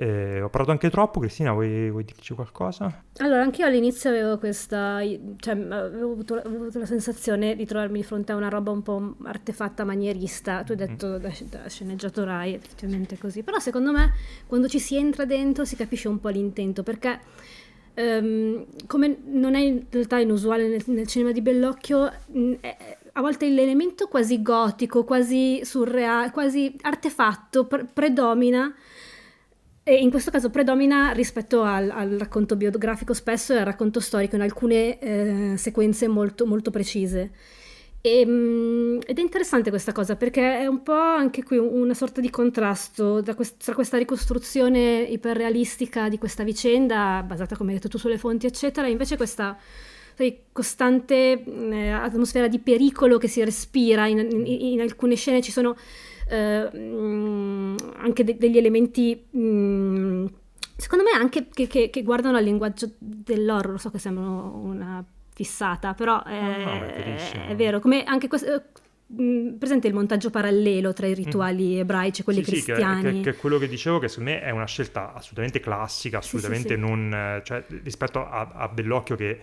Eh, ho parlato anche troppo, Cristina, vuoi, vuoi dirci qualcosa? Allora, anche io all'inizio avevo questa, cioè avevo avuto, avevo avuto, la sensazione di trovarmi di fronte a una roba un po' artefatta manierista, tu hai detto mm-hmm. da, da sceneggiato Rai, effettivamente così, però secondo me quando ci si entra dentro si capisce un po' l'intento, perché um, come non è in realtà inusuale nel, nel cinema di Bellocchio, è, a volte l'elemento quasi gotico, quasi surreale, quasi artefatto pre- predomina e in questo caso predomina rispetto al, al, racconto biografico spesso e al racconto storico in alcune eh, sequenze molto, molto precise. E, ehm, ed è interessante questa cosa perché è un po' anche qui una sorta di contrasto tra, quest- tra questa ricostruzione iperrealistica di questa vicenda, basata come hai detto tu sulle fonti, eccetera, e invece questa costante eh, atmosfera di pericolo che si respira. In, in, in alcune scene ci sono eh, mm, anche de- degli elementi... Mh, mm, secondo me anche che, che, che, guardano al linguaggio dell'horror, so che sembra una fissata, però è, no, è, è vero, come anche questo eh, mm, presente il montaggio parallelo tra i rituali mm. ebraici e quelli sì, cristiani. Sì, che, che, è quello che dicevo, che secondo me è una scelta assolutamente classica, assolutamente sì, sì, non... Cioè, rispetto a, a Bellocchio che...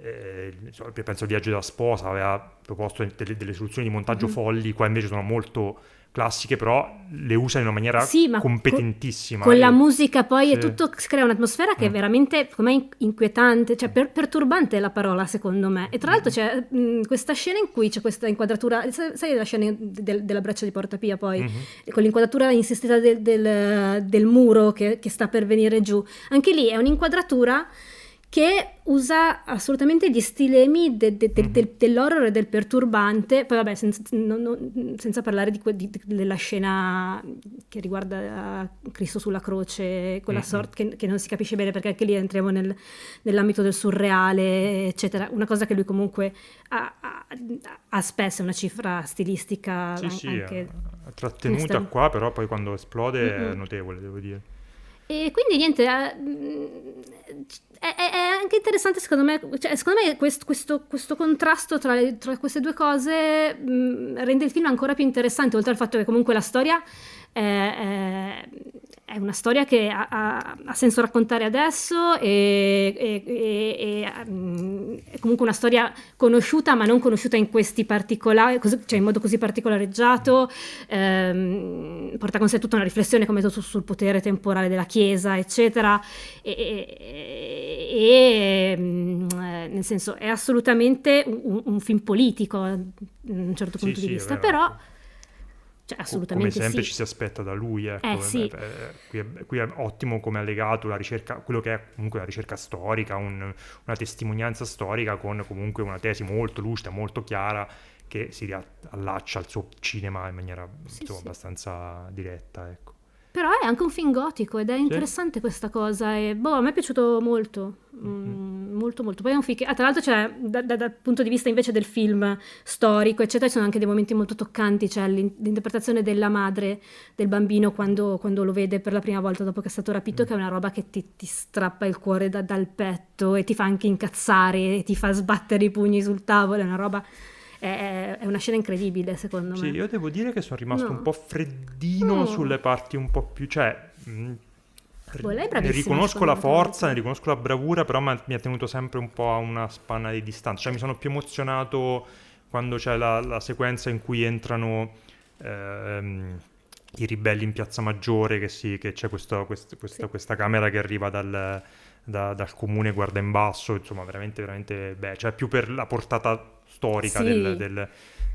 Eh, penso al viaggio della sposa aveva proposto delle, delle soluzioni di montaggio mm-hmm. folli, qua invece sono molto classiche, però le usa in una maniera sì, competentissima. Con, con la musica poi sì. e tutto si crea un'atmosfera che mm. è veramente come inquietante, cioè per, perturbante la parola secondo me. E tra l'altro c'è mh, mm, questa scena in cui c'è questa inquadratura, sai la scena del, della braccia di Portapia poi, mm-hmm. con l'inquadratura insistita del, del, del muro che, che sta per venire giù. Anche lì è un'inquadratura che usa assolutamente gli stilemi de, de, de, mm-hmm. dell'horror e del perturbante, poi vabbè senza, no, no, senza parlare que, di, della scena che riguarda Cristo sulla croce, quella mm-hmm. sorta che, che, non si capisce bene perché anche lì entriamo nel, nell'ambito del surreale, eccetera, una cosa che lui comunque ha, ha, ha spesso, una cifra stilistica sì, anche... Sì, trattenuta qua, però poi quando esplode mm-hmm. è notevole, devo dire. E quindi niente, eh, è, è, anche interessante secondo me, cioè, secondo me questo, questo, questo contrasto tra, tra, queste due cose mh, rende il film ancora più interessante, oltre al fatto che comunque la storia è, è, è una storia che ha, ha, ha, senso raccontare adesso e, e, e, mm, è comunque una storia conosciuta ma non conosciuta in questi particolari, cioè in modo così particolareggiato, ehm, porta con sé tutta una riflessione come detto sul potere temporale della Chiesa, eccetera, e, mm, nel senso è assolutamente un, un, film politico da un certo punto sì, di sì, vista, però... Cioè, assolutamente come sempre sì. ci si aspetta da lui, ecco. Eh, sì. eh, qui, è, qui, è, ottimo come allegato la ricerca, quello che è comunque una ricerca storica, un, una testimonianza storica con comunque una tesi molto lucida, molto chiara che si allaccia al suo cinema in maniera sì, insomma, abbastanza diretta, ecco. Però è anche un film gotico ed è interessante sì. questa cosa e boh, a me è piaciuto molto, mm, molto molto. Poi è un film che, ah, tra l'altro c'è, da, da, dal punto di vista invece del film storico, eccetera, ci sono anche dei momenti molto toccanti, c'è l'interpretazione della madre del bambino quando, quando, lo vede per la prima volta dopo che è stato rapito, mm. che è una roba che ti, ti strappa il cuore da, dal petto e ti fa anche incazzare e ti fa sbattere i pugni sul tavolo, è una roba è, è una scena incredibile secondo sì, me. Sì, io devo dire che sono rimasto no. un po' freddino no. sulle parti un po' più... cioè... Mh, boh, ne riconosco la forza, ne riconosco la bravura, però mi ha tenuto sempre un po' a una spanna di distanza. Cioè mi sono più emozionato quando c'è la, la sequenza in cui entrano ehm, i ribelli in Piazza Maggiore, che, sì, che c'è questo, quest, questa, sì. questa, camera che arriva dal, da, dal comune guarda in basso, insomma veramente, veramente, beh, cioè più per la portata storica sì. del, del,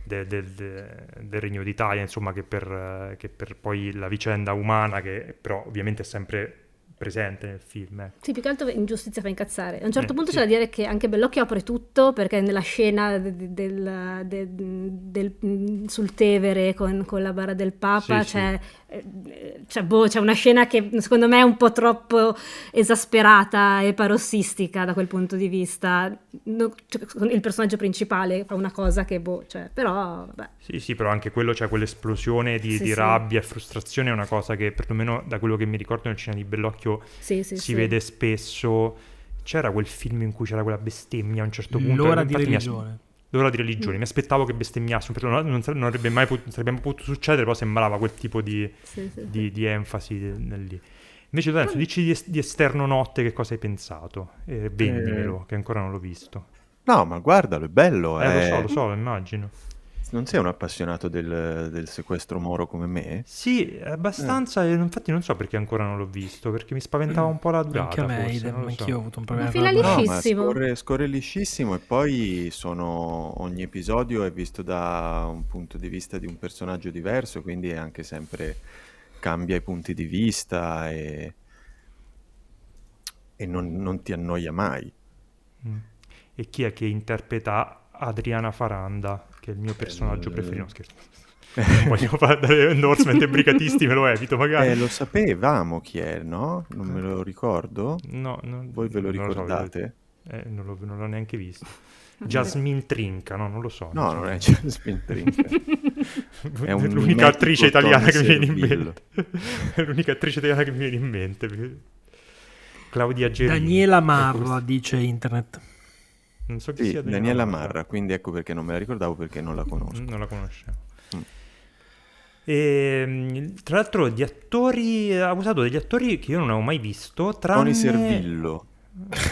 del, del, Regno d'Italia, insomma, che per, che per, poi la vicenda umana, che però ovviamente è sempre presente nel film. Eh. Sì, più che altro ingiustizia fa incazzare. A un certo eh, punto sì. c'è da dire che anche Bellocchio apre tutto perché nella scena del, del, del, del, sul Tevere con, con, la bara del Papa sì, c'è, sì. Eh, c'è, boh, c'è, una scena che secondo me è un po' troppo esasperata e parossistica da quel punto di vista. No, cioè, il personaggio principale fa una cosa che boh, cioè, però vabbè. Sì, sì, però anche quello c'è quell'esplosione di, di rabbia e frustrazione, è una cosa che perlomeno da quello che mi ricordo nel cinema di Bellocchio sì, sì, si sì. vede spesso. C'era quel film in cui c'era quella bestemmia a un certo punto. L'ora di religione. L'ora di religione. Mi aspettavo che bestemmiasse, non, non, non, avrebbe mai potuto, sarebbe potuto succedere, però sembrava quel tipo di, di, di enfasi nel lì. Invece adesso dici di, di, Esterno Notte che cosa hai pensato? Eh, vendimelo, eh... che ancora non l'ho visto. No, ma guardalo, è bello. Eh, è... lo so, lo so, immagino. Non sei un appassionato del, del sequestro Moro come me? Sì, abbastanza. Eh. Infatti, non so perché ancora non l'ho visto. Perché mi spaventava un po' la durata. Anche a me, forse, idem, anch'io ho avuto un problema. Ma fila liscissimo. No, scorre, scorre, liscissimo. E poi sono, ogni episodio è visto da un punto di vista di un personaggio diverso. Quindi è anche sempre cambia i punti di vista e, e non, non, ti annoia mai. Mm. E chi è che interpreta Adriana Faranda? Che è il mio personaggio eh, preferito. No, scherzo. voglio fare endorsement brigatisti, me lo evito magari. Eh, lo sapevamo chi è, no? Non me lo ricordo. No, non, Voi ve lo ricordate? So, eh, non, lo, non l'ho neanche visto. Jasmine Trinca, no, non lo so. No, non, è Jasmine Trinca. è l'unica attrice italiana che mi viene in mente. è l'unica attrice italiana che mi viene in mente. Claudia Gerini. Daniela Marra, dice internet. Non so chi sì, sia Daniela Marra, Marra, quindi ecco perché non me la ricordavo perché non la conosco. Non la conoscevo. Mm. E, ehm, tra l'altro di attori, ha usato degli attori che io non avevo mai visto, tranne... Tony Servillo.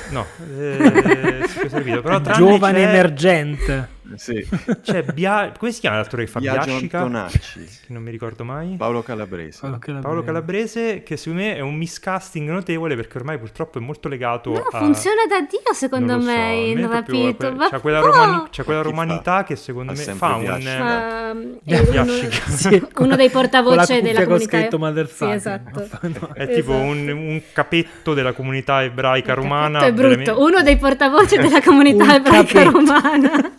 No, eh, servito, però Giovane c'è... emergente. Sì. C'è Bia... Come si chiama l'attore che fa Biagio Biascica? Antonacci. Che non mi ricordo mai. Paolo Calabrese. Paolo Calabrese. Paolo Calabrese, che secondo me è un miscasting notevole perché ormai purtroppo è molto legato no, a... funziona da Dio secondo me, so. in Rapito. C'è quella, romani... c'è quella romanità che secondo me fa un... Fa... Uno... sì. uno dei portavoce della comunità. scritto. Sì, esatto. È tipo un, un, capetto della comunità ebraica romana. È brutto. Veramente... Uno dei portavoce della comunità ebraica romana.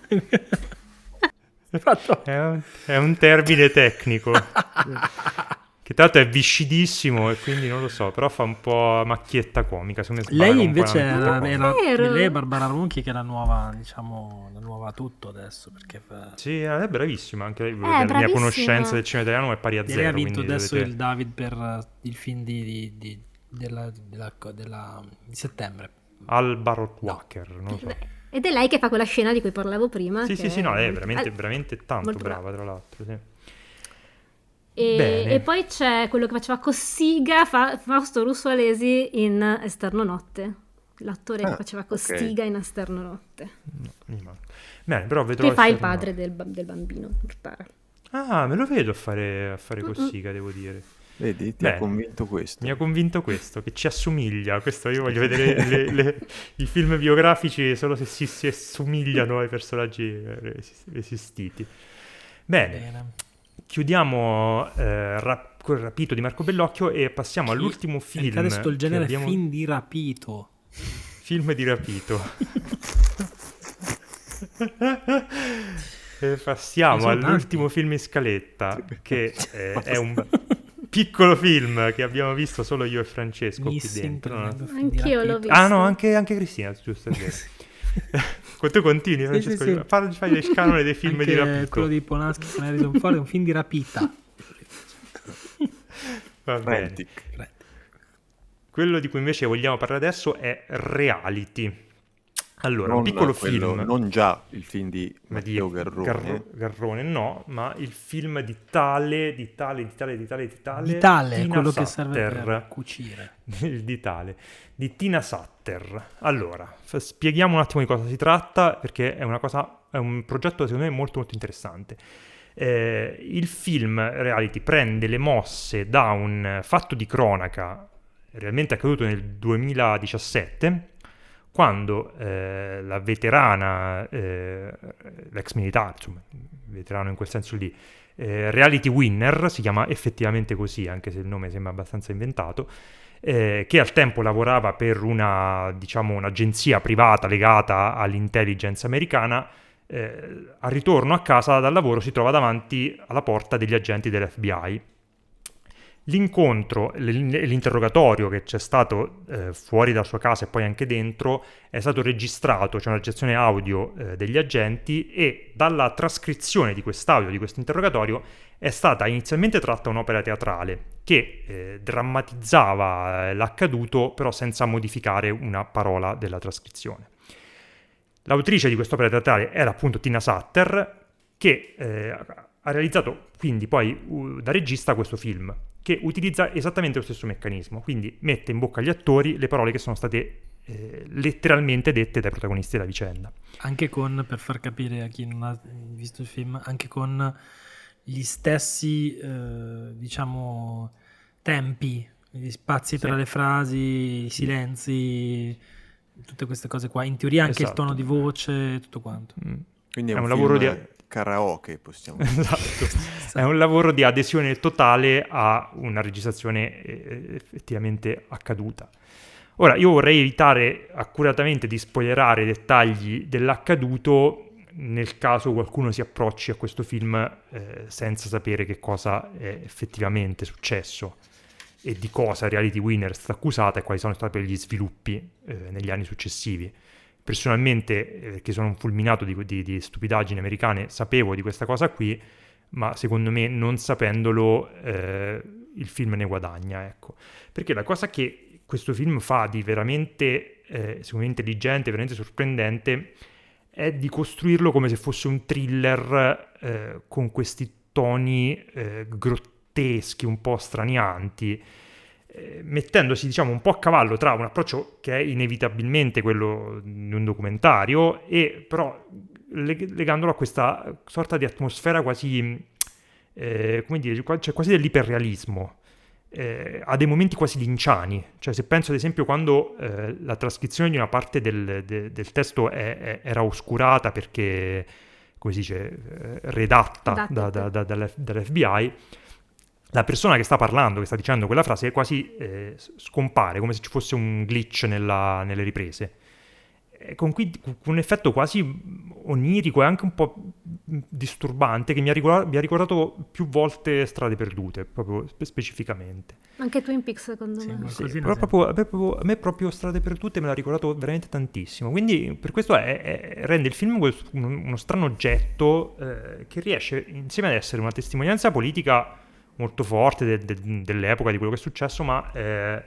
È un, è un termine tecnico. che tra l'altro è viscidissimo e quindi non lo so, però fa un po' macchietta comica. Lei invece era, era, lei è Barbara Ronchi che è la nuova, diciamo, la nuova tutto adesso. Perché fa... Sì, è bravissima, anche lei, eh, la mia conoscenza del cinema italiano è pari a zero. Lei ha vinto adesso dovete... il David per uh, il film di, di, di, della, della, della, di settembre. Al Barot Walker, no. non lo so. Ed è lei che fa quella scena di cui parlavo prima. Sì, sì, sì, no, è veramente, veramente tanto brava, brava, tra l'altro, sì. E, e, poi c'è quello che faceva Cossiga, fa, Fausto Russo Alesi in Esterno Notte. L'attore ah, che faceva Costiga okay. in Esterno Notte. No, Bene, però vedrò che fa il padre del, del bambino. Ah, me lo vedo a fare, a fare Cossiga, devo dire. Vedi, ti Beh, ha convinto questo. Mi ha convinto questo, che ci assomiglia. Questo io voglio vedere le, le, i film biografici solo se si, si assomigliano ai personaggi eh, esistiti. Bene, Bene. chiudiamo eh, rap- col rapito di Marco Bellocchio e passiamo Chi? all'ultimo film. Adesso il genere abbiamo... film di rapito. Film di rapito. e passiamo all'ultimo film in scaletta, che eh, è un piccolo film che abbiamo visto solo io e Francesco Missing qui dentro. No? Anch'io l'ho visto. Ah no, anche, anche Cristina, giusto, è vero. tu continui, Francesco, sì, sì, sì. fai le scanone dei film anche di rapito. quello di Polanski con Harrison Ford è un film di rapita. Va bene. Quello di cui invece vogliamo parlare adesso è Reality. Allora, non un piccolo quello, film. Non già il film di Matteo Garrone. Gar- Garrone, no, ma il film di tale, di tale, di tale, di tale, di tale. Di tale, Tina quello Sutter, che serve per cucire. Il di tale, di Tina Sutter. Allora, f- spieghiamo un attimo di cosa si tratta, perché è una cosa, è un progetto secondo me molto molto interessante. Eh, il film reality prende le mosse da un fatto di cronaca realmente accaduto nel 2017 quando eh, la veterana, eh, l'ex militare, insomma, veterano in quel senso lì, eh, Reality Winner, si chiama effettivamente così, anche se il nome sembra abbastanza inventato, eh, che al tempo lavorava per una, diciamo, un'agenzia privata legata all'intelligence americana, eh, al ritorno a casa dal lavoro si trova davanti alla porta degli agenti dell'FBI L'incontro, l'interrogatorio che c'è stato eh, fuori dalla sua casa e poi anche dentro è stato registrato, c'è una registrazione audio eh, degli agenti e dalla trascrizione di quest'audio, di questo interrogatorio, è stata inizialmente tratta un'opera teatrale che eh, drammatizzava eh, l'accaduto però senza modificare una parola della trascrizione. L'autrice di quest'opera teatrale era appunto Tina Sutter che eh, ha realizzato quindi poi da regista questo film che utilizza esattamente lo stesso meccanismo, quindi mette in bocca agli attori le parole che sono state eh, letteralmente dette dai protagonisti della vicenda. Anche con, per far capire a chi non ha visto il film, anche con gli stessi, eh, diciamo, tempi, gli spazi sì. tra le frasi, i silenzi, tutte queste cose qua. In teoria anche esatto. il tono di voce, tutto quanto. Mm. Quindi è, è un, un lavoro di karaoke, possiamo dire. Esatto. È un lavoro di adesione totale a una registrazione eh, effettivamente accaduta. Ora, io vorrei evitare accuratamente di spoilerare i dettagli dell'accaduto nel caso qualcuno si approcci a questo film eh, senza sapere che cosa è effettivamente successo e di cosa Reality Winner è stata accusata e quali sono stati gli sviluppi eh, negli anni successivi personalmente, eh, che sono un fulminato di, di, di, stupidaggini americane, sapevo di questa cosa qui, ma secondo me non sapendolo eh, il film ne guadagna, ecco. Perché la cosa che questo film fa di veramente, eh, secondo me, intelligente, veramente sorprendente, è di costruirlo come se fosse un thriller eh, con questi toni eh, grotteschi, un po' stranianti, mettendosi diciamo un po' a cavallo tra un approccio che è inevitabilmente quello di un documentario e però leg- legandolo a questa sorta di atmosfera quasi eh, come dire cioè quasi dell'iperrealismo eh, a dei momenti quasi linciani. Cioè se penso ad esempio quando eh, la trascrizione di una parte del, de- del testo è, è, era oscurata perché come si dice eh, redatta da, da, da, dall'FBI la persona che sta parlando, che sta dicendo quella frase, quasi eh, scompare, come se ci fosse un glitch nella, nelle riprese. Con, qui, con, un effetto quasi onirico e anche un po' disturbante che mi ha, ricordato, mi ha ricordato più volte Strade Perdute, proprio spe- specificamente. Anche Twin Peaks, secondo sì, me. Sì, però proprio, a, me proprio, a me proprio Strade Perdute me l'ha ricordato veramente tantissimo. Quindi per questo è, è, rende il film uno, uno strano oggetto eh, che riesce insieme ad essere una testimonianza politica molto forte de- de- dell'epoca, di quello che è successo, ma eh,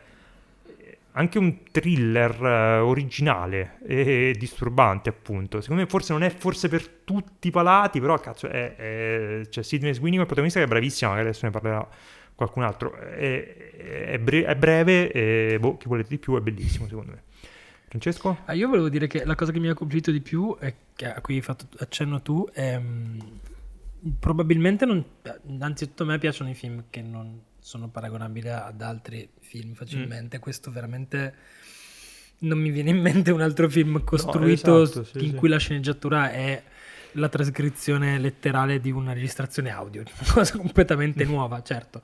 anche un thriller eh, originale e disturbante, appunto. Secondo me forse non è forse per tutti i palati, però cazzo, è, è... c'è Sidney Sweeney come protagonista che è bravissima, magari adesso ne parlerà qualcun altro. È, è, bre- è breve e boh, chi volete di più è bellissimo, secondo me. Francesco? Ah, io volevo dire che la cosa che mi ha colpito di più, e a cui hai fatto accenno tu, è mm, probabilmente non... Innanzitutto a me piacciono i film che non sono paragonabili ad altri film facilmente. Mm. Questo veramente non mi viene in mente un altro film costruito no, esatto, sì, in sì. cui la sceneggiatura è la trascrizione letterale di una registrazione audio, una cosa completamente mm. nuova, certo.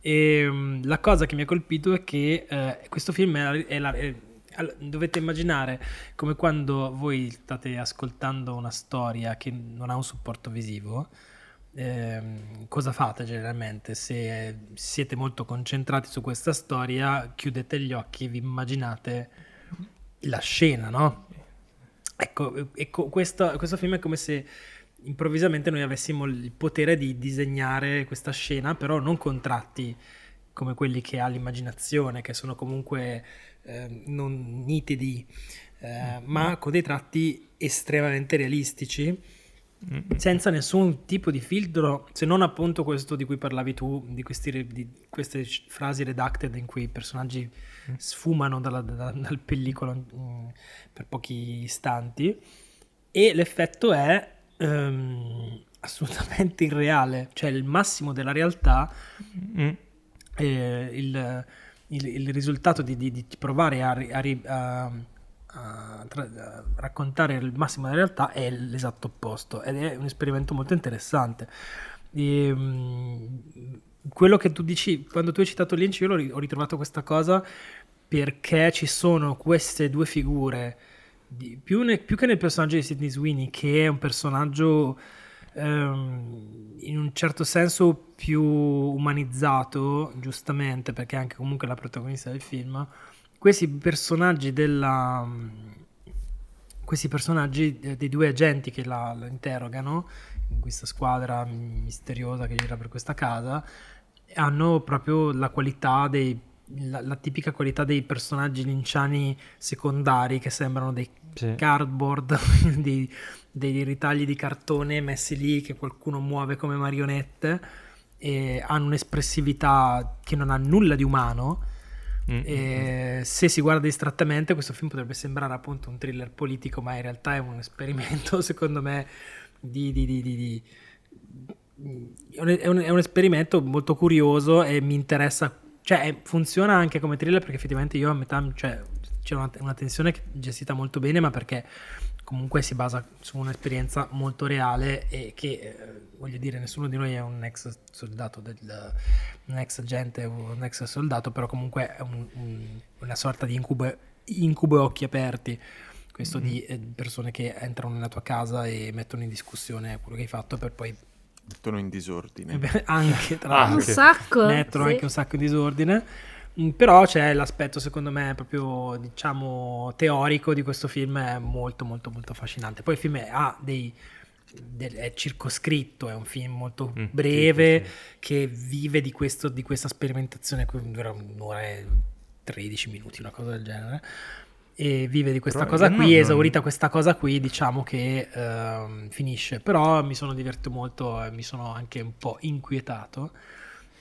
E um, la cosa che mi ha colpito è che eh, questo film è, è, la, è dovete immaginare come quando voi state ascoltando una storia che non ha un supporto visivo. Eh, cosa fate generalmente? Se siete molto concentrati su questa storia, chiudete gli occhi e vi immaginate la scena, no? Ecco, ecco questo, questo film è come se improvvisamente noi avessimo il potere di disegnare questa scena, però non con tratti come quelli che ha l'immaginazione, che sono comunque eh, non nitidi, eh, ma con dei tratti estremamente realistici, senza nessun tipo di filtro, se non appunto questo di cui parlavi tu, di, questi, di queste frasi redacted in cui i personaggi sfumano dalla, da, dal pellicolo um, per pochi istanti, e l'effetto è um, assolutamente irreale, cioè il massimo della realtà. Mm. Eh, il, il, il risultato di, di, di provare a, a, a, tra, a, raccontare il massimo della realtà è l'esatto opposto ed è un esperimento molto interessante. E, um, quello che tu dici, quando tu hai citato Lynch, io ho ritrovato questa cosa perché ci sono queste due figure, di, più, ne, più, che nel personaggio di Sidney Sweeney, che è un personaggio ehm, in un certo senso più umanizzato, giustamente, perché è anche comunque la protagonista del film, questi personaggi della questi personaggi dei due agenti che la, la, interrogano in questa squadra misteriosa che gira per questa casa hanno proprio la qualità dei la, la, tipica qualità dei personaggi linciani secondari che sembrano dei sì. cardboard, dei, dei, ritagli di cartone messi lì che qualcuno muove come marionette e hanno un'espressività che non ha nulla di umano. Mm-hmm. se si guarda distrattamente, questo film potrebbe sembrare appunto un thriller politico, ma in realtà è un esperimento, secondo me, di, di, di, di è un, è un, esperimento molto curioso e mi interessa, cioè funziona anche come thriller perché effettivamente io a metà, cioè c'è una, una tensione gestita molto bene, ma perché comunque si basa su un'esperienza molto reale e che, eh, voglio dire, nessuno di noi è un ex soldato, del, un ex agente o un ex soldato, però comunque è un, un, una sorta di incubo, incubo e occhi aperti questo mm-hmm. di eh, persone che entrano nella tua casa e mettono in discussione quello che hai fatto per poi Mettono in disordine. anche, tra l'altro. Un sacco. Mettono sì. anche un sacco in disordine. Mm, però c'è l'aspetto, secondo me, proprio, diciamo, teorico di questo film, è molto, molto, molto affascinante. Poi il film ha dei... è circoscritto, è un film molto mm, breve sì, sì. che vive di, questo, di questa sperimentazione che dura un'ora e 13 minuti, una cosa del genere e vive di questa però cosa qui, non... esaurita questa cosa qui, diciamo che uh, finisce. Però mi sono divertito molto e mi sono anche un po' inquietato.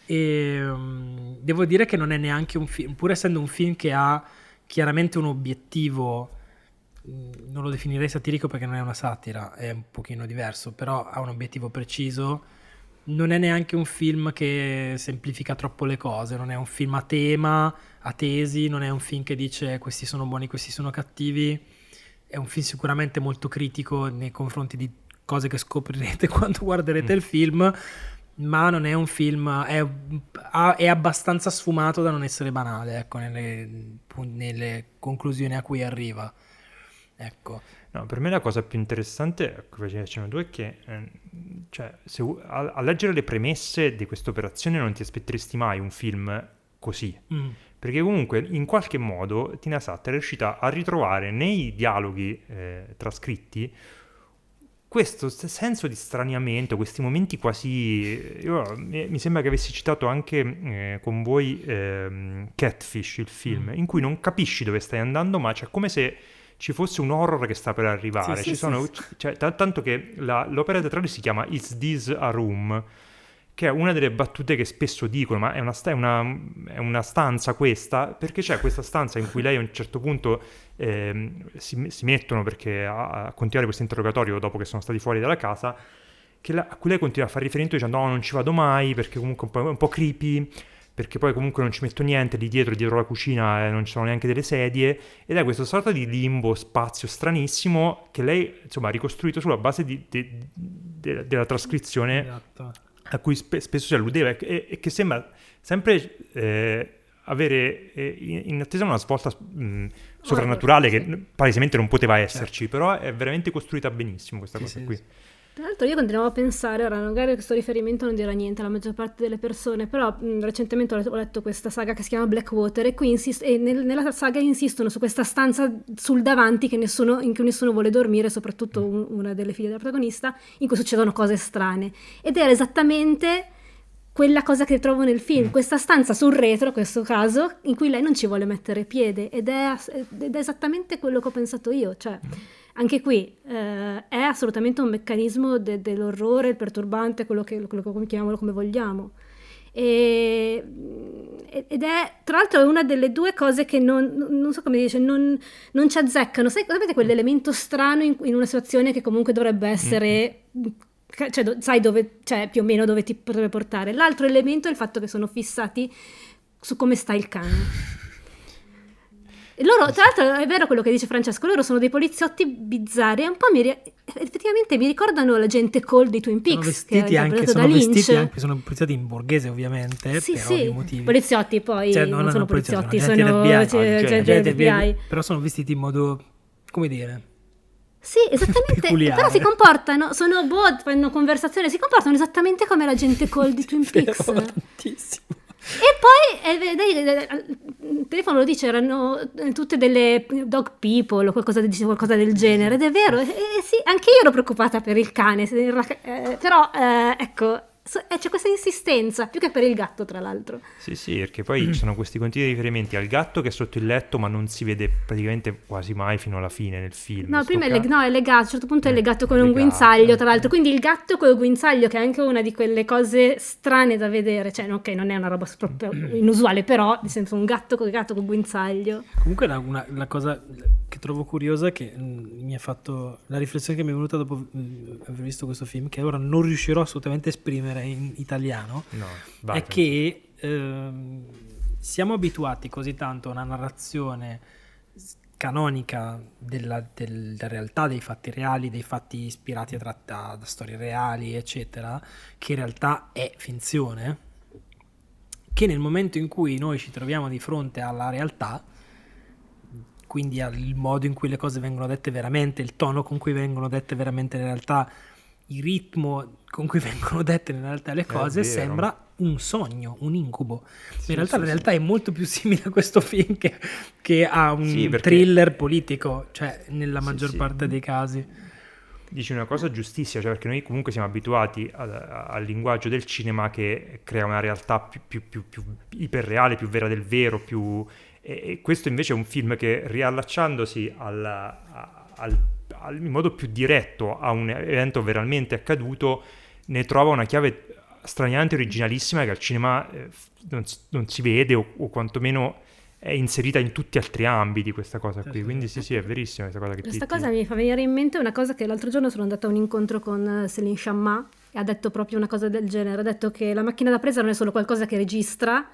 E um, devo dire che non è neanche un film, pur essendo un film che ha chiaramente un obiettivo, mm, non lo definirei satirico perché non è una satira, è un pochino diverso, però ha un obiettivo preciso non è neanche un film che semplifica troppo le cose, non è un film a tema, a tesi, non è un film che dice questi sono buoni, questi sono cattivi, è un film sicuramente molto critico nei confronti di cose che scoprirete quando guarderete mm. il film, ma non è un film, è, è, abbastanza sfumato da non essere banale, ecco, nelle, nelle conclusioni a cui arriva. Ecco. No, per me la cosa più interessante, cui faceva cenno tu, è che eh, cioè, se, a, a, leggere le premesse di questa operazione non ti aspetteresti mai un film così. Mm. Perché comunque in qualche modo Tina Satt è riuscita a ritrovare nei dialoghi eh, trascritti questo senso di straniamento, questi momenti quasi... Io, mi sembra che avessi citato anche eh, con voi eh, Catfish, il film, mm. in cui non capisci dove stai andando, ma c'è come se ci fosse un horror che sta per arrivare. Sì, ci sì, sono, sì. Cioè, t- tanto che la, l'opera teatrale si chiama Is This a Room? Che è una delle battute che spesso dicono, ma è una, sta- è una, è una stanza questa? Perché c'è questa stanza in cui lei a un certo punto eh, si, si, mettono perché a, a continuare questo interrogatorio dopo che sono stati fuori dalla casa, la, a cui lei continua a fare riferimento dicendo no, non ci vado mai perché comunque è un po', un po creepy perché poi comunque non ci metto niente, lì dietro, dietro la cucina eh, non ci sono neanche delle sedie, ed è questa sorta di limbo, spazio stranissimo che lei insomma ha ricostruito sulla base di, di, de, della trascrizione esatto. a cui spe, spesso si alludeva e, e, che sembra sempre eh, avere eh, in attesa una svolta mh, sovrannaturale che palesemente non poteva esserci, certo. però è veramente costruita benissimo questa sì, cosa sì, qui. Sì. Tra l'altro io continuavo a pensare, ora magari questo riferimento non dirà niente alla maggior parte delle persone, però mh, recentemente ho letto, ho letto, questa saga che si chiama Blackwater e qui insist- e nel, nella saga insistono su questa stanza sul davanti nessuno, in cui nessuno vuole dormire, soprattutto un, una delle figlie della protagonista, in cui succedono cose strane. Ed era esattamente quella cosa che trovo nel film, mm. questa stanza sul retro, in questo caso, in cui lei non ci vuole mettere piede ed è, ed è esattamente quello che ho pensato io, cioè... Mm anche qui eh, è assolutamente un meccanismo de- dell'orrore, il perturbante, quello che, quello che chiamiamolo come vogliamo. E, ed è tra l'altro una delle due cose che non, non so come dice, non, non ci azzeccano. Sai, sapete quell'elemento strano in, in, una situazione che comunque dovrebbe essere. Mm-hmm. Cioè, do, sai dove, cioè, più o meno dove ti potrebbe portare. L'altro elemento è il fatto che sono fissati su come sta il cane. Loro, tra l'altro, è vero quello che dice Francesco, loro sono dei poliziotti bizzarri, un po' mi, effettivamente mi ricordano la gente cold di Twin Peaks. Sono vestiti, anche, sono vestiti anche, sono poliziotti in borghese ovviamente, sì, per sì. motivi. Poliziotti poi cioè, non, non sono poliziotti, sono, sono gente FBI. Però sono vestiti in modo, come dire... Sì, esattamente, però si comportano, sono bot, fanno conversazione, si comportano esattamente come la gente cold di Twin Peaks. Tantissimo. E poi, eh, dai, il telefono lo dice, erano tutte delle dog people o qualcosa, qualcosa del genere, ed è vero, eh, sì, anche io ero preoccupata per il cane, eh, però eh, ecco, eh, c'è questa insistenza, più che per il gatto, tra l'altro. Sì, sì, perché poi ci sono questi continui riferimenti al gatto che è sotto il letto, ma non si vede praticamente quasi mai fino alla fine nel film. No, prima è, leg- no, è, legato, a un certo punto è eh, legato con legato, un guinzaglio, tra l'altro. Quindi il gatto con il guinzaglio, che è anche una di quelle cose strane da vedere. Cioè, ok, non è una roba proprio inusuale, però, nel senso, un gatto con il gatto con guinzaglio. Comunque, la, una, la cosa che trovo curiosa, che mh, mm, mi ha fatto la riflessione che mi è venuta dopo mh, mm, aver visto questo film, che ora non riuscirò assolutamente a esprimere in italiano, no, vai, è che eh, siamo abituati così tanto a una narrazione canonica della, della, realtà, dei fatti reali, dei fatti ispirati a tratta, da storie reali, eccetera, che in realtà è finzione, che nel momento in cui noi ci troviamo di fronte alla realtà, quindi al modo in cui le cose vengono dette veramente, il tono con cui vengono dette veramente le realtà, il ritmo con cui vengono dette in realtà le cose sembra un sogno, un incubo. Sì, in realtà sì, la realtà sì. è molto più simile a questo film che, che a un perché... thriller politico, cioè nella maggior parte dei casi. Dici una cosa giustissima, cioè perché noi comunque siamo abituati al, al linguaggio del cinema che crea una realtà più, più, più, più iperreale, più vera del vero, più... E, e, questo invece è un film che riallacciandosi al, al in modo più diretto a un evento veramente accaduto, ne trova una chiave straniante originalissima che al cinema eh, non, non, si vede o, o, quantomeno è inserita in tutti altri ambiti questa cosa qui. Certo. Quindi sì, sì, è verissima questa cosa che Questa ti, cosa mi fa venire in mente una cosa che l'altro giorno sono andata a un incontro con eh, Céline Chamma e ha detto proprio una cosa del genere, ha detto che la macchina da presa non è solo qualcosa che registra,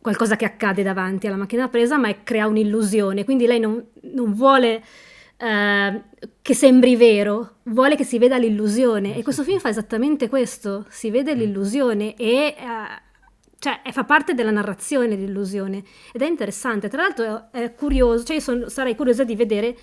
qualcosa che accade davanti alla macchina da presa, ma è, crea un'illusione. Quindi lei non, non vuole eh, che sembri vero, vuole che si veda l'illusione e questo film fa esattamente questo, si vede mm. l'illusione e uh, cioè fa parte della narrazione l'illusione ed è interessante, tra l'altro è curioso, cioè io son, sarei curiosa di vedere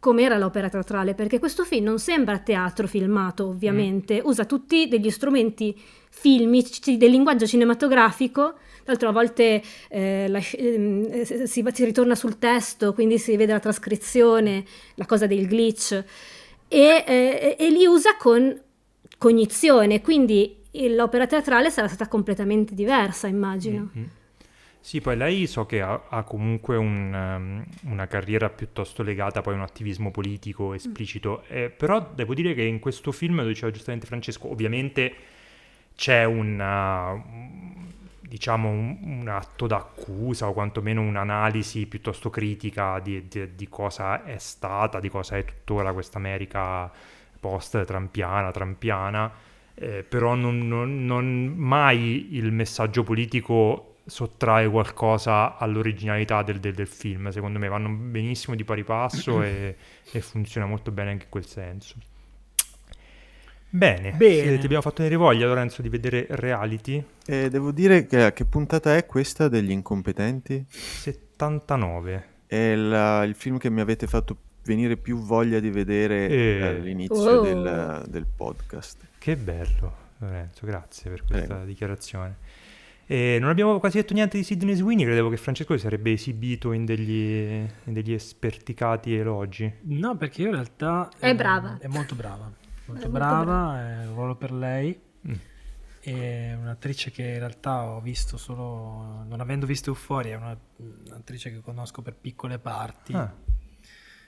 com'era l'opera teatrale, perché questo film non sembra teatro filmato, ovviamente, mm. usa tutti degli strumenti filmici, del linguaggio cinematografico l'altro a volte eh, la, eh, si, si, ritorna sul testo, quindi si vede la trascrizione, la cosa del glitch, e, eh, e li usa con cognizione, quindi l'opera teatrale sarà stata completamente diversa, immagino. Mm-hmm. Sì, poi lei so che ha, ha comunque un, um, una carriera piuttosto legata poi a un attivismo politico esplicito, mm. eh, però devo dire che in questo film, lo diceva giustamente Francesco, ovviamente c'è una, diciamo, un, un, atto d'accusa o quantomeno un'analisi piuttosto critica di, di, di, cosa è stata, di cosa è tuttora questa America post-trampiana, trampiana, eh, però non, non, non, mai il messaggio politico sottrae qualcosa all'originalità del, del, del, film, secondo me vanno benissimo di pari passo e, e funziona molto bene anche in quel senso. Bene, Bene. ti abbiamo fatto venire voglia Lorenzo di vedere reality. Eh, devo dire che che puntata è questa degli incompetenti? 79. È la, il film che mi avete fatto venire più voglia di vedere e... all'inizio oh. del, del, podcast. Che bello Lorenzo, grazie per questa Prego. dichiarazione. E non abbiamo quasi detto niente di Sidney Sweeney, credevo che Francesco si sarebbe esibito in degli, in degli esperticati elogi. No, perché in realtà è, è brava. È molto brava molto brava, è un ruolo per lei. Mm. È un'attrice che in realtà ho visto solo, non avendo visto Euphoria, è una, un'attrice che conosco per piccole parti. Ah.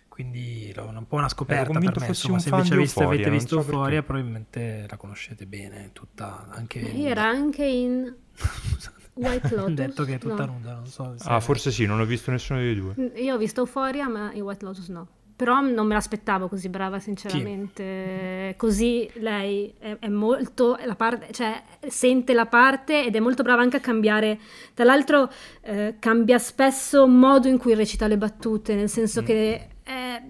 Quindi è un po' una scoperta per me. Insomma, se invece aveste, avete visto so Euphoria, probabilmente la conoscete bene. Tutta, anche Era anche in White Lotus. detto che è tutta no. nuda, non so. Ah, forse sì, non ho visto nessuno dei due. Io ho visto Euphoria, ma in White Lotus no. Però non me l'aspettavo così brava, sinceramente. Chi? Così lei è, è molto la parte, cioè sente la parte ed è molto brava anche a cambiare. Tra l'altro, eh, cambia spesso modo in cui recita le battute, nel senso mm. che è,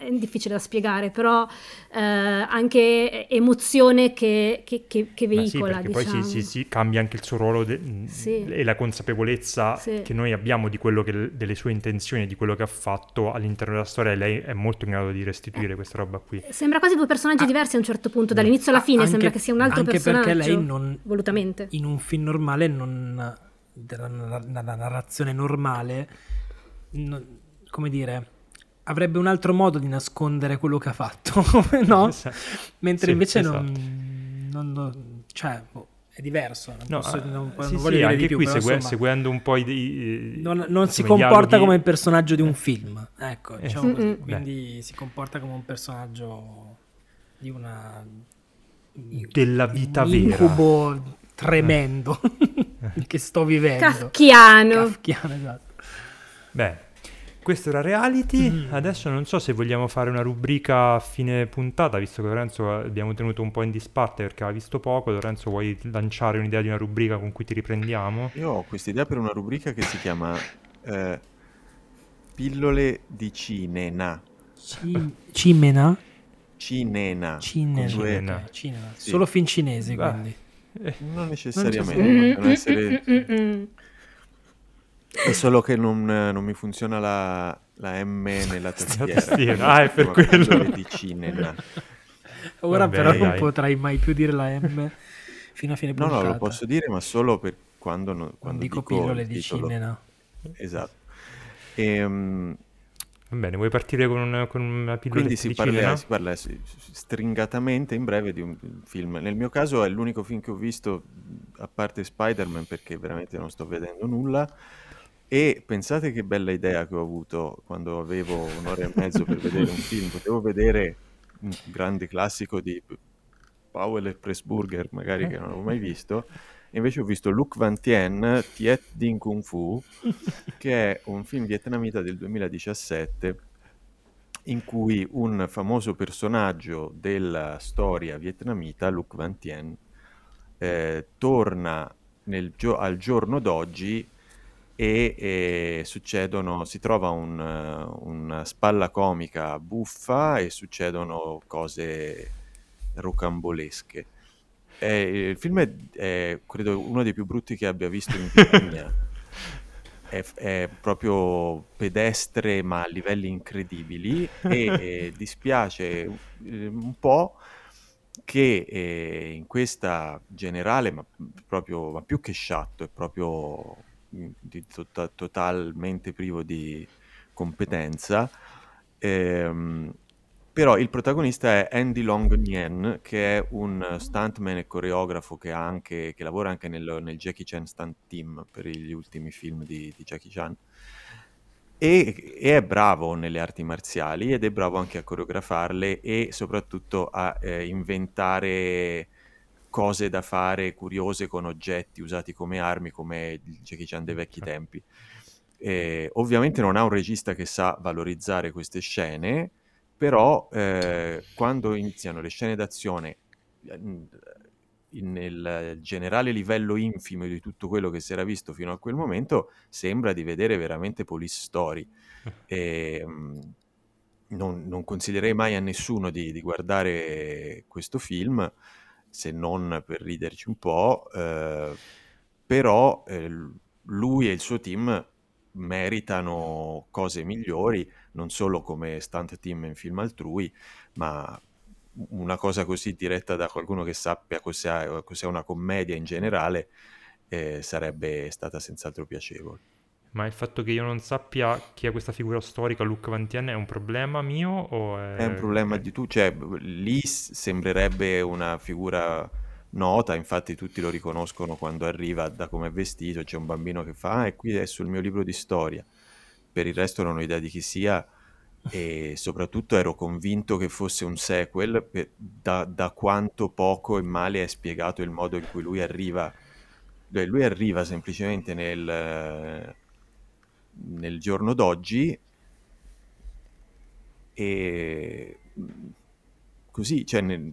è difficile da spiegare, però eh, anche emozione che, che, che, che veicola. Sì, diciamo. poi si, diciamo. si, si, cambia anche il suo ruolo de- sì. e la consapevolezza sì. che noi abbiamo di quello che, delle sue intenzioni, di quello che ha fatto all'interno della storia. Lei è molto in grado di restituire eh, questa roba qui. Sembra quasi due personaggi ah, diversi a un certo punto, dall'inizio alla fine, anche, sembra che sia un altro anche personaggio. Anche perché lei non, volutamente. in un film normale non della narrazione normale non, come dire avrebbe un altro modo di nascondere quello che ha fatto, no? Esatto. Mentre sì, invece esatto. non, non, non, cioè, boh, è diverso. Non, no, posso, eh, non, sì, non voglio sì, anche più, qui segue, insomma, seguendo un po' i... i non, non si comporta dialoghi... come il personaggio di un film, ecco, eh. diciamo così. Quindi Beh. si comporta come un personaggio di una... Della vita un vera. incubo tremendo eh. che sto vivendo. Kafkiano. Kafkiano, esatto. Beh, questo era reality. Mm. Adesso non so se vogliamo fare una rubrica a fine puntata, visto che Lorenzo abbiamo tenuto un po' in disparte perché ha visto poco. Lorenzo, vuoi lanciare un'idea di una rubrica con cui ti riprendiamo? Io ho questa idea per una rubrica che si chiama eh, Pillole di Cinena. C- Cimena? Cinena. Cinena. Cinena. Cinena. Sì. Solo fin cinesi, Beh. quindi. Eh, non necessariamente, non essere... È solo che non, non mi funziona la, la M nella tastiera. ah, è per quello. Di Cinen. Ora Vabbè, però non potrai mai più dire la M fino a fine puntata. No, no, lo posso dire, ma solo per quando, no, quando dico, dico pillole di Cinena. Esatto. E, um, Va bene, vuoi partire con, un, con una pillola Quindi si parla, si parla, stringatamente in breve di un film. Nel mio caso è l'unico film che ho visto, a parte Spider-Man, perché veramente non sto vedendo nulla, e pensate che bella idea che ho avuto quando avevo un'ora e mezzo per vedere un film. Potevo vedere un grande classico di Powell e Pressburger, magari che non avevo mai visto. Invece ho visto Luc Van Tien, Tiet Ding Kung Fu, che è un film vietnamita del 2017 in cui un famoso personaggio della storia vietnamita, Luc Van Tien, eh, torna nel, al giorno d'oggi e, e succedono, si trova un, una spalla comica buffa e succedono cose rocambolesche. Eh, il film è, è, credo, uno dei più brutti che abbia visto in vita mia. È, è, proprio pedestre ma a livelli incredibili e, e dispiace eh, un po' che eh, in questa generale, ma proprio ma più che sciatto, è proprio di to- totalmente privo di competenza. Ehm, però il protagonista è Andy Long Nguyen, che è un stuntman e coreografo che, anche, che lavora anche nel, nel, Jackie Chan Stunt Team per gli ultimi film di, di Jackie Chan. E, e, è bravo nelle arti marziali ed è bravo anche a coreografarle e soprattutto a eh, inventare cose da fare curiose con oggetti usati come armi, come Jackie Chan dei vecchi tempi. Eh, ovviamente non ha un regista che sa valorizzare queste scene, però eh, quando iniziano le scene d'azione nel generale livello infimo di tutto quello che si era visto fino a quel momento, sembra di vedere veramente police story. E, ehm, non, non, consiglierei mai a nessuno di, di guardare questo film se non per riderci un po', eh, però eh, lui e il suo team meritano cose migliori, non solo come stunt team in film altrui, ma una cosa così diretta da qualcuno che sappia cos'è, cos'è una commedia in generale eh, sarebbe stata senz'altro piacevole. Ma il fatto che io non sappia chi è questa figura storica, Luc Van Tien, è un problema mio o è... È un problema di tu, cioè lì sembrerebbe una figura nota, infatti tutti lo riconoscono quando arriva da come è vestito, c'è un bambino che fa, ah, e qui è sul mio libro di storia. Per il resto non ho idea di chi sia e soprattutto ero convinto che fosse un sequel per, da, da quanto poco e male è spiegato il modo in cui lui arriva. Lui arriva semplicemente nel nel giorno d'oggi e così, cioè, ne,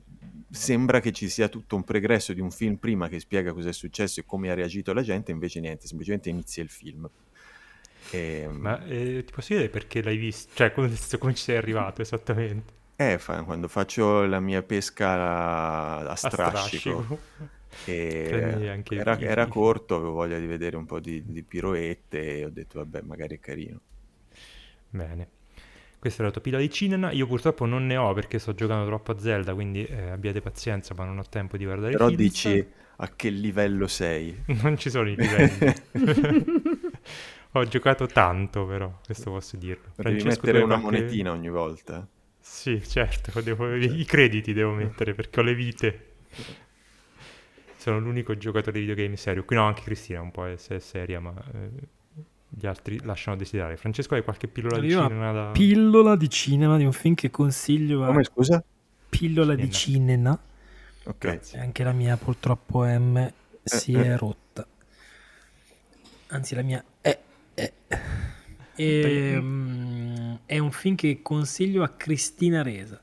sembra che ci sia tutto un pregresso di un film prima che spiega cosa è successo e come ha reagito la gente, invece niente, semplicemente inizia il film. E... Ehm, Ma eh, ti posso dire perché l'hai visto? Cioè, come, come ci sei arrivato esattamente? Eh, fa, quando faccio la mia pesca a, a strascico. A strascico. Era, era, corto, avevo voglia di vedere un po' di, di piroette e ho detto vabbè magari è carino. Bene. Questa è la topila di Cinena. Io purtroppo non ne ho perché sto giocando troppo a Zelda, quindi eh, abbiate pazienza, ma non ho tempo di guardare Però film. dici a che livello sei? non ci sono i livelli. ho giocato tanto, però, questo posso dirlo. Devi Francesco, mettere una qualche... monetina ogni volta. Sì, certo, devo... i crediti devo mettere perché ho le vite. Sono l'unico giocatore di videogame serio. Qui no, anche Cristina un po' è, è seria, ma... Eh gli altri lasciano desiderare. Francesco, hai qualche pillola di cinema da... Pillola di cinema di un film che consiglio a... Come, scusa? Pillola cinema. di cinema. Ok. Grazie. Anche la mia purtroppo M si eh, è eh. rotta. Anzi, la mia è... è. E, um, è un film che consiglio a Cristina Resa.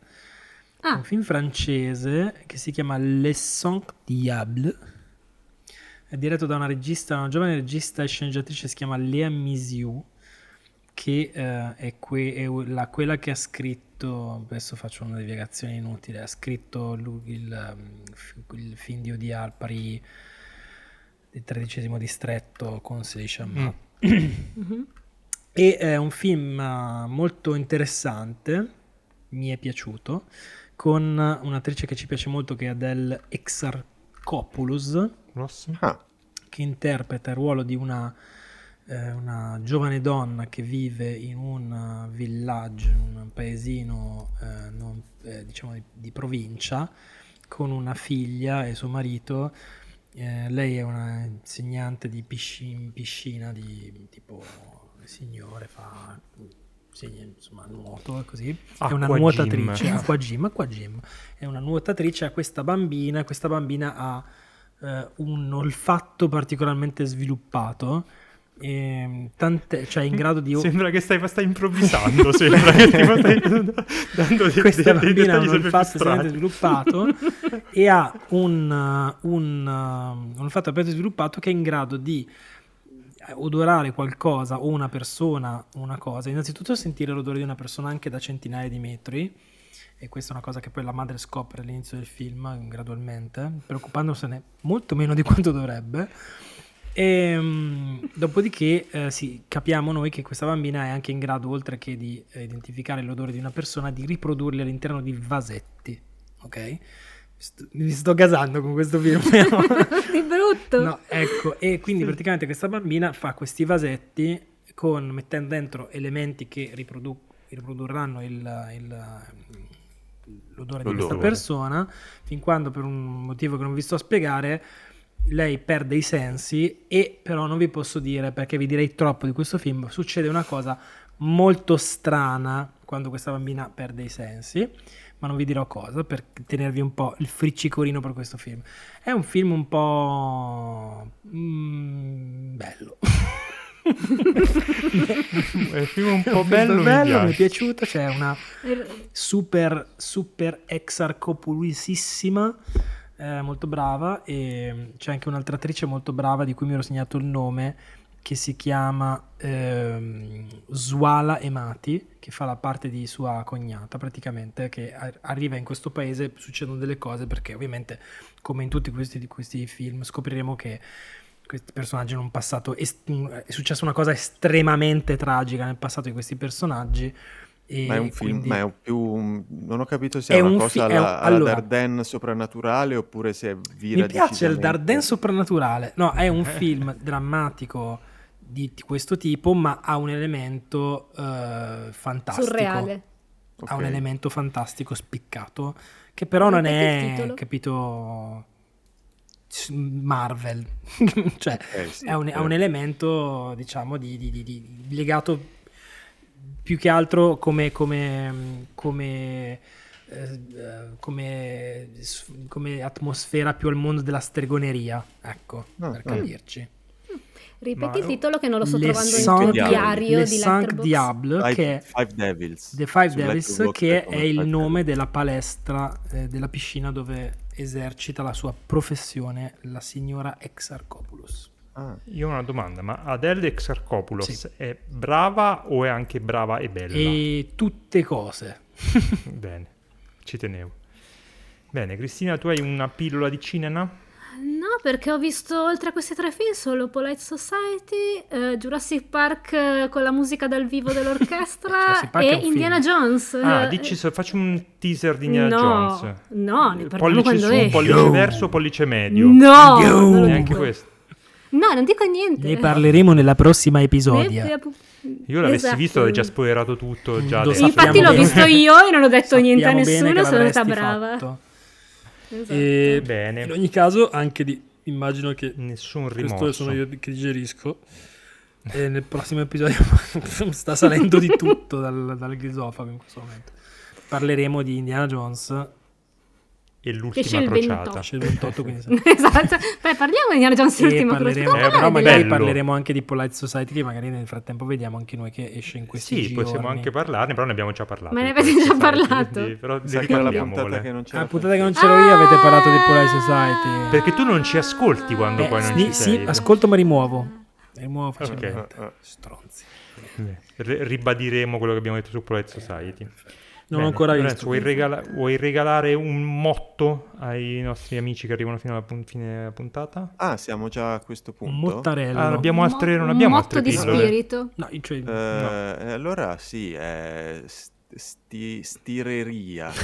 Ah. Un film francese che si chiama Les Cinq Diables è diretto da una regista, una giovane regista e sceneggiatrice si chiama Lea Misiu, che uh, è, que- è la, quella che ha scritto, adesso faccio una divagazione inutile, ha scritto lui, il, um, il, film di Odi Alpari del tredicesimo distretto con 16 ammazzi. Mm. e è un film uh, molto interessante, mi è piaciuto, con un'attrice che ci piace molto che è Adele Exarchopoulos ah. che interpreta il ruolo di una, eh, una, giovane donna che vive in un villaggio, in un paesino eh, non, eh, diciamo di, di, provincia, con una figlia e suo marito. Eh, lei è una insegnante di piscina, piscina di tipo signore, fa sì, insomma, nuoto e così. Acqua è una nuotatrice, acqua gym, acqua gym. È una nuotatrice, ha questa bambina, questa bambina ha eh, un olfatto particolarmente sviluppato. E tante, cioè in grado di sembra che stai, stai improvvisando sembra che ti stai dando dei, questa dei, bambina ha un olfatto estremamente sviluppato e ha un, un, un olfatto aperto sviluppato che è in grado di odorare qualcosa o una persona o una cosa innanzitutto sentire l'odore di una persona anche da centinaia di metri e questa è una cosa che poi la madre scopre all'inizio del film gradualmente, preoccupandosene molto meno di quanto dovrebbe. E um, dopodiché eh, sì, capiamo noi che questa bambina è anche in grado, oltre che di eh, identificare l'odore di una persona, di riprodurli all'interno di vasetti. Ok? Sto, mi sto gasando con questo film. di brutto. No, ecco, e quindi praticamente questa bambina fa questi vasetti con, mettendo dentro elementi che riprodu- riprodurranno il, il l'odore, di questa persona, fin quando per un motivo che non vi sto a spiegare lei perde i sensi e però non vi posso dire perché vi direi troppo di questo film, succede una cosa molto strana quando questa bambina perde i sensi, ma non vi dirò cosa per tenervi un po' il friccicorino per questo film. È un film un po' mm, bello. è un film un po' bello, bello mi, mi, è piaciuto c'è una super super exarcopulisissima eh, molto brava e c'è anche un'altra attrice molto brava di cui mi ero segnato il nome che si chiama eh, Suala Emati che fa la parte di sua cognata praticamente che arriva in questo paese succedono delle cose perché ovviamente come in tutti questi, questi film scopriremo che questi personaggi hanno un passato est- è successa una cosa estremamente tragica nel passato di questi personaggi ma è un film, quindi... ma è un più un... non ho capito se è, è una cosa fi- alla, un... alla allora, Dardenne soprannaturale oppure se è vira mi piace il Dardenne soprannaturale. No è un film drammatico di, di, questo tipo ma ha un elemento uh, fantastico. Surreale. Ha un elemento fantastico spiccato che però non è capito Marvel, cioè eh sì, è, un, è, un, elemento diciamo di, di, di, di, legato più che altro come, come, come, eh, come, come atmosfera più al mondo della stregoneria, ecco, no, per capirci. Ripeti il titolo che non lo sto Le trovando Cinq nel tuo diario Le di Letterboxd. Diable, Five, che è Five Devils. The Five Devils, che è il Five nome Devils. della palestra eh, della piscina dove esercita la sua professione la signora Exarchopoulos. Ah, Io ho una domanda, ma Adele Exarchopoulos Sì. è brava o è anche brava e bella? E tutte cose. Bene, ci tenevo. Bene, Cristina, tu hai una pillola di cinema? No, perché ho visto oltre a questi tre film solo Polite Society, eh, Jurassic Park eh, con la musica dal vivo dell'orchestra e un film. Indiana Jones. Ah, dici, so- faccio un teaser di Indiana no, Jones. no, ne parliamo pollice quando su, esce. pollice verso, pollice medio. No, non lo Neanche questo. No, non dico niente. Ne parleremo nella prossima Ne- episodia. Io l'avessi Esatto. visto, avrei già spoilerato tutto. Già. Infatti l'ho visto io e non ho detto niente a nessuno, sono stata brava. fatto. Esatto. E Bene. In ogni caso, anche di, immagino che Nessun questo rimorso. sono io che digerisco. E nel prossimo episodio sta salendo di tutto dal, dal grisofago in questo momento. Parleremo di Indiana Jones. E l'ultima esce il crociata. 28. C'è il 28, quindi sa- esatto. Beh, parliamo di Indiana Jones E l'ultima parleremo, crociata. Eh, però però magari bello. parleremo anche di Polite Society che magari nel frattempo vediamo anche noi che esce in questi Sì, giorni. possiamo anche parlarne, però ne abbiamo già parlato. Ma ne avete già parlato? quindi- però mi ne che era la puntata che non. Ah, puntata che non c'ero io avete parlato di Polite Society. Perché tu non ci ascolti quando Eh, poi non sì, ci sì, sei. ascolto ma rimuovo. Rimuovo facilmente. Ah, ah. Stronzi. Ribadiremo quello che abbiamo detto su Polite Society. Non ho ancora Lorenzo, visto. Vuoi, regala- vuoi regalare un motto ai nostri amici che arrivano fino alla pun- fine della puntata? Ah, siamo già a questo Un punto. mottarello. Ah, abbiamo altre, non Un abbiamo motto altre di pillole. spirito. No, cioè, Eh, e allora sì, è st- sti- stireria.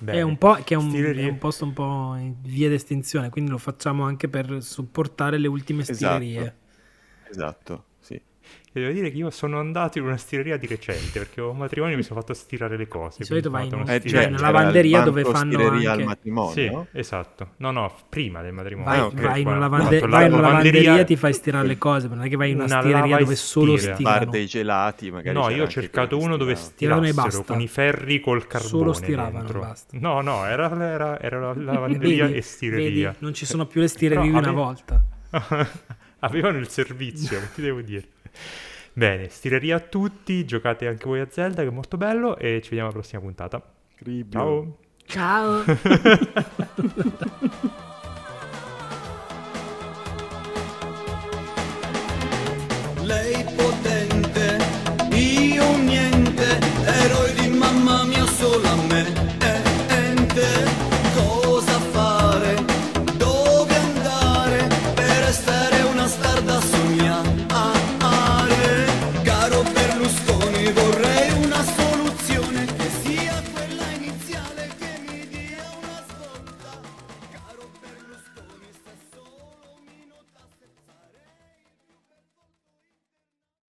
Bene. è un po' che è un, Stirerie. è un posto un po' in via d'estinzione, quindi lo facciamo anche per supportare le ultime Esatto. stilerie. esatto, sì. E devo dire che io sono andato in una stireria di recente perché ho un matrimonio e mi sono fatto stirare le cose. Di solito vai in una Eh, cioè, il lavanderia dove fanno stireria anche- al matrimonio. Sì, esatto. No, no, prima del matrimonio. Vai, Ah, ok. vai in una, lavande- fatto la vai in una lavanderia lavanderia- e ti fai stirare le cose, non è che vai in una, Una stileria dove solo stira. stirano. Bar dei gelati, magari. No, io ho cercato uno dove e stirassero basta. con i ferri col carbone Solo stiravano, dentro. basta. No, no, era, era, era la lavanderia Vedi, e stireria. vedi, non ci sono più le stirerie di una volta. Avevano il servizio, ti devo dire. Bene, stireria a tutti, giocate anche voi a Zelda che è molto bello e ci vediamo alla prossima puntata. Cribbio. Ciao. Ciao.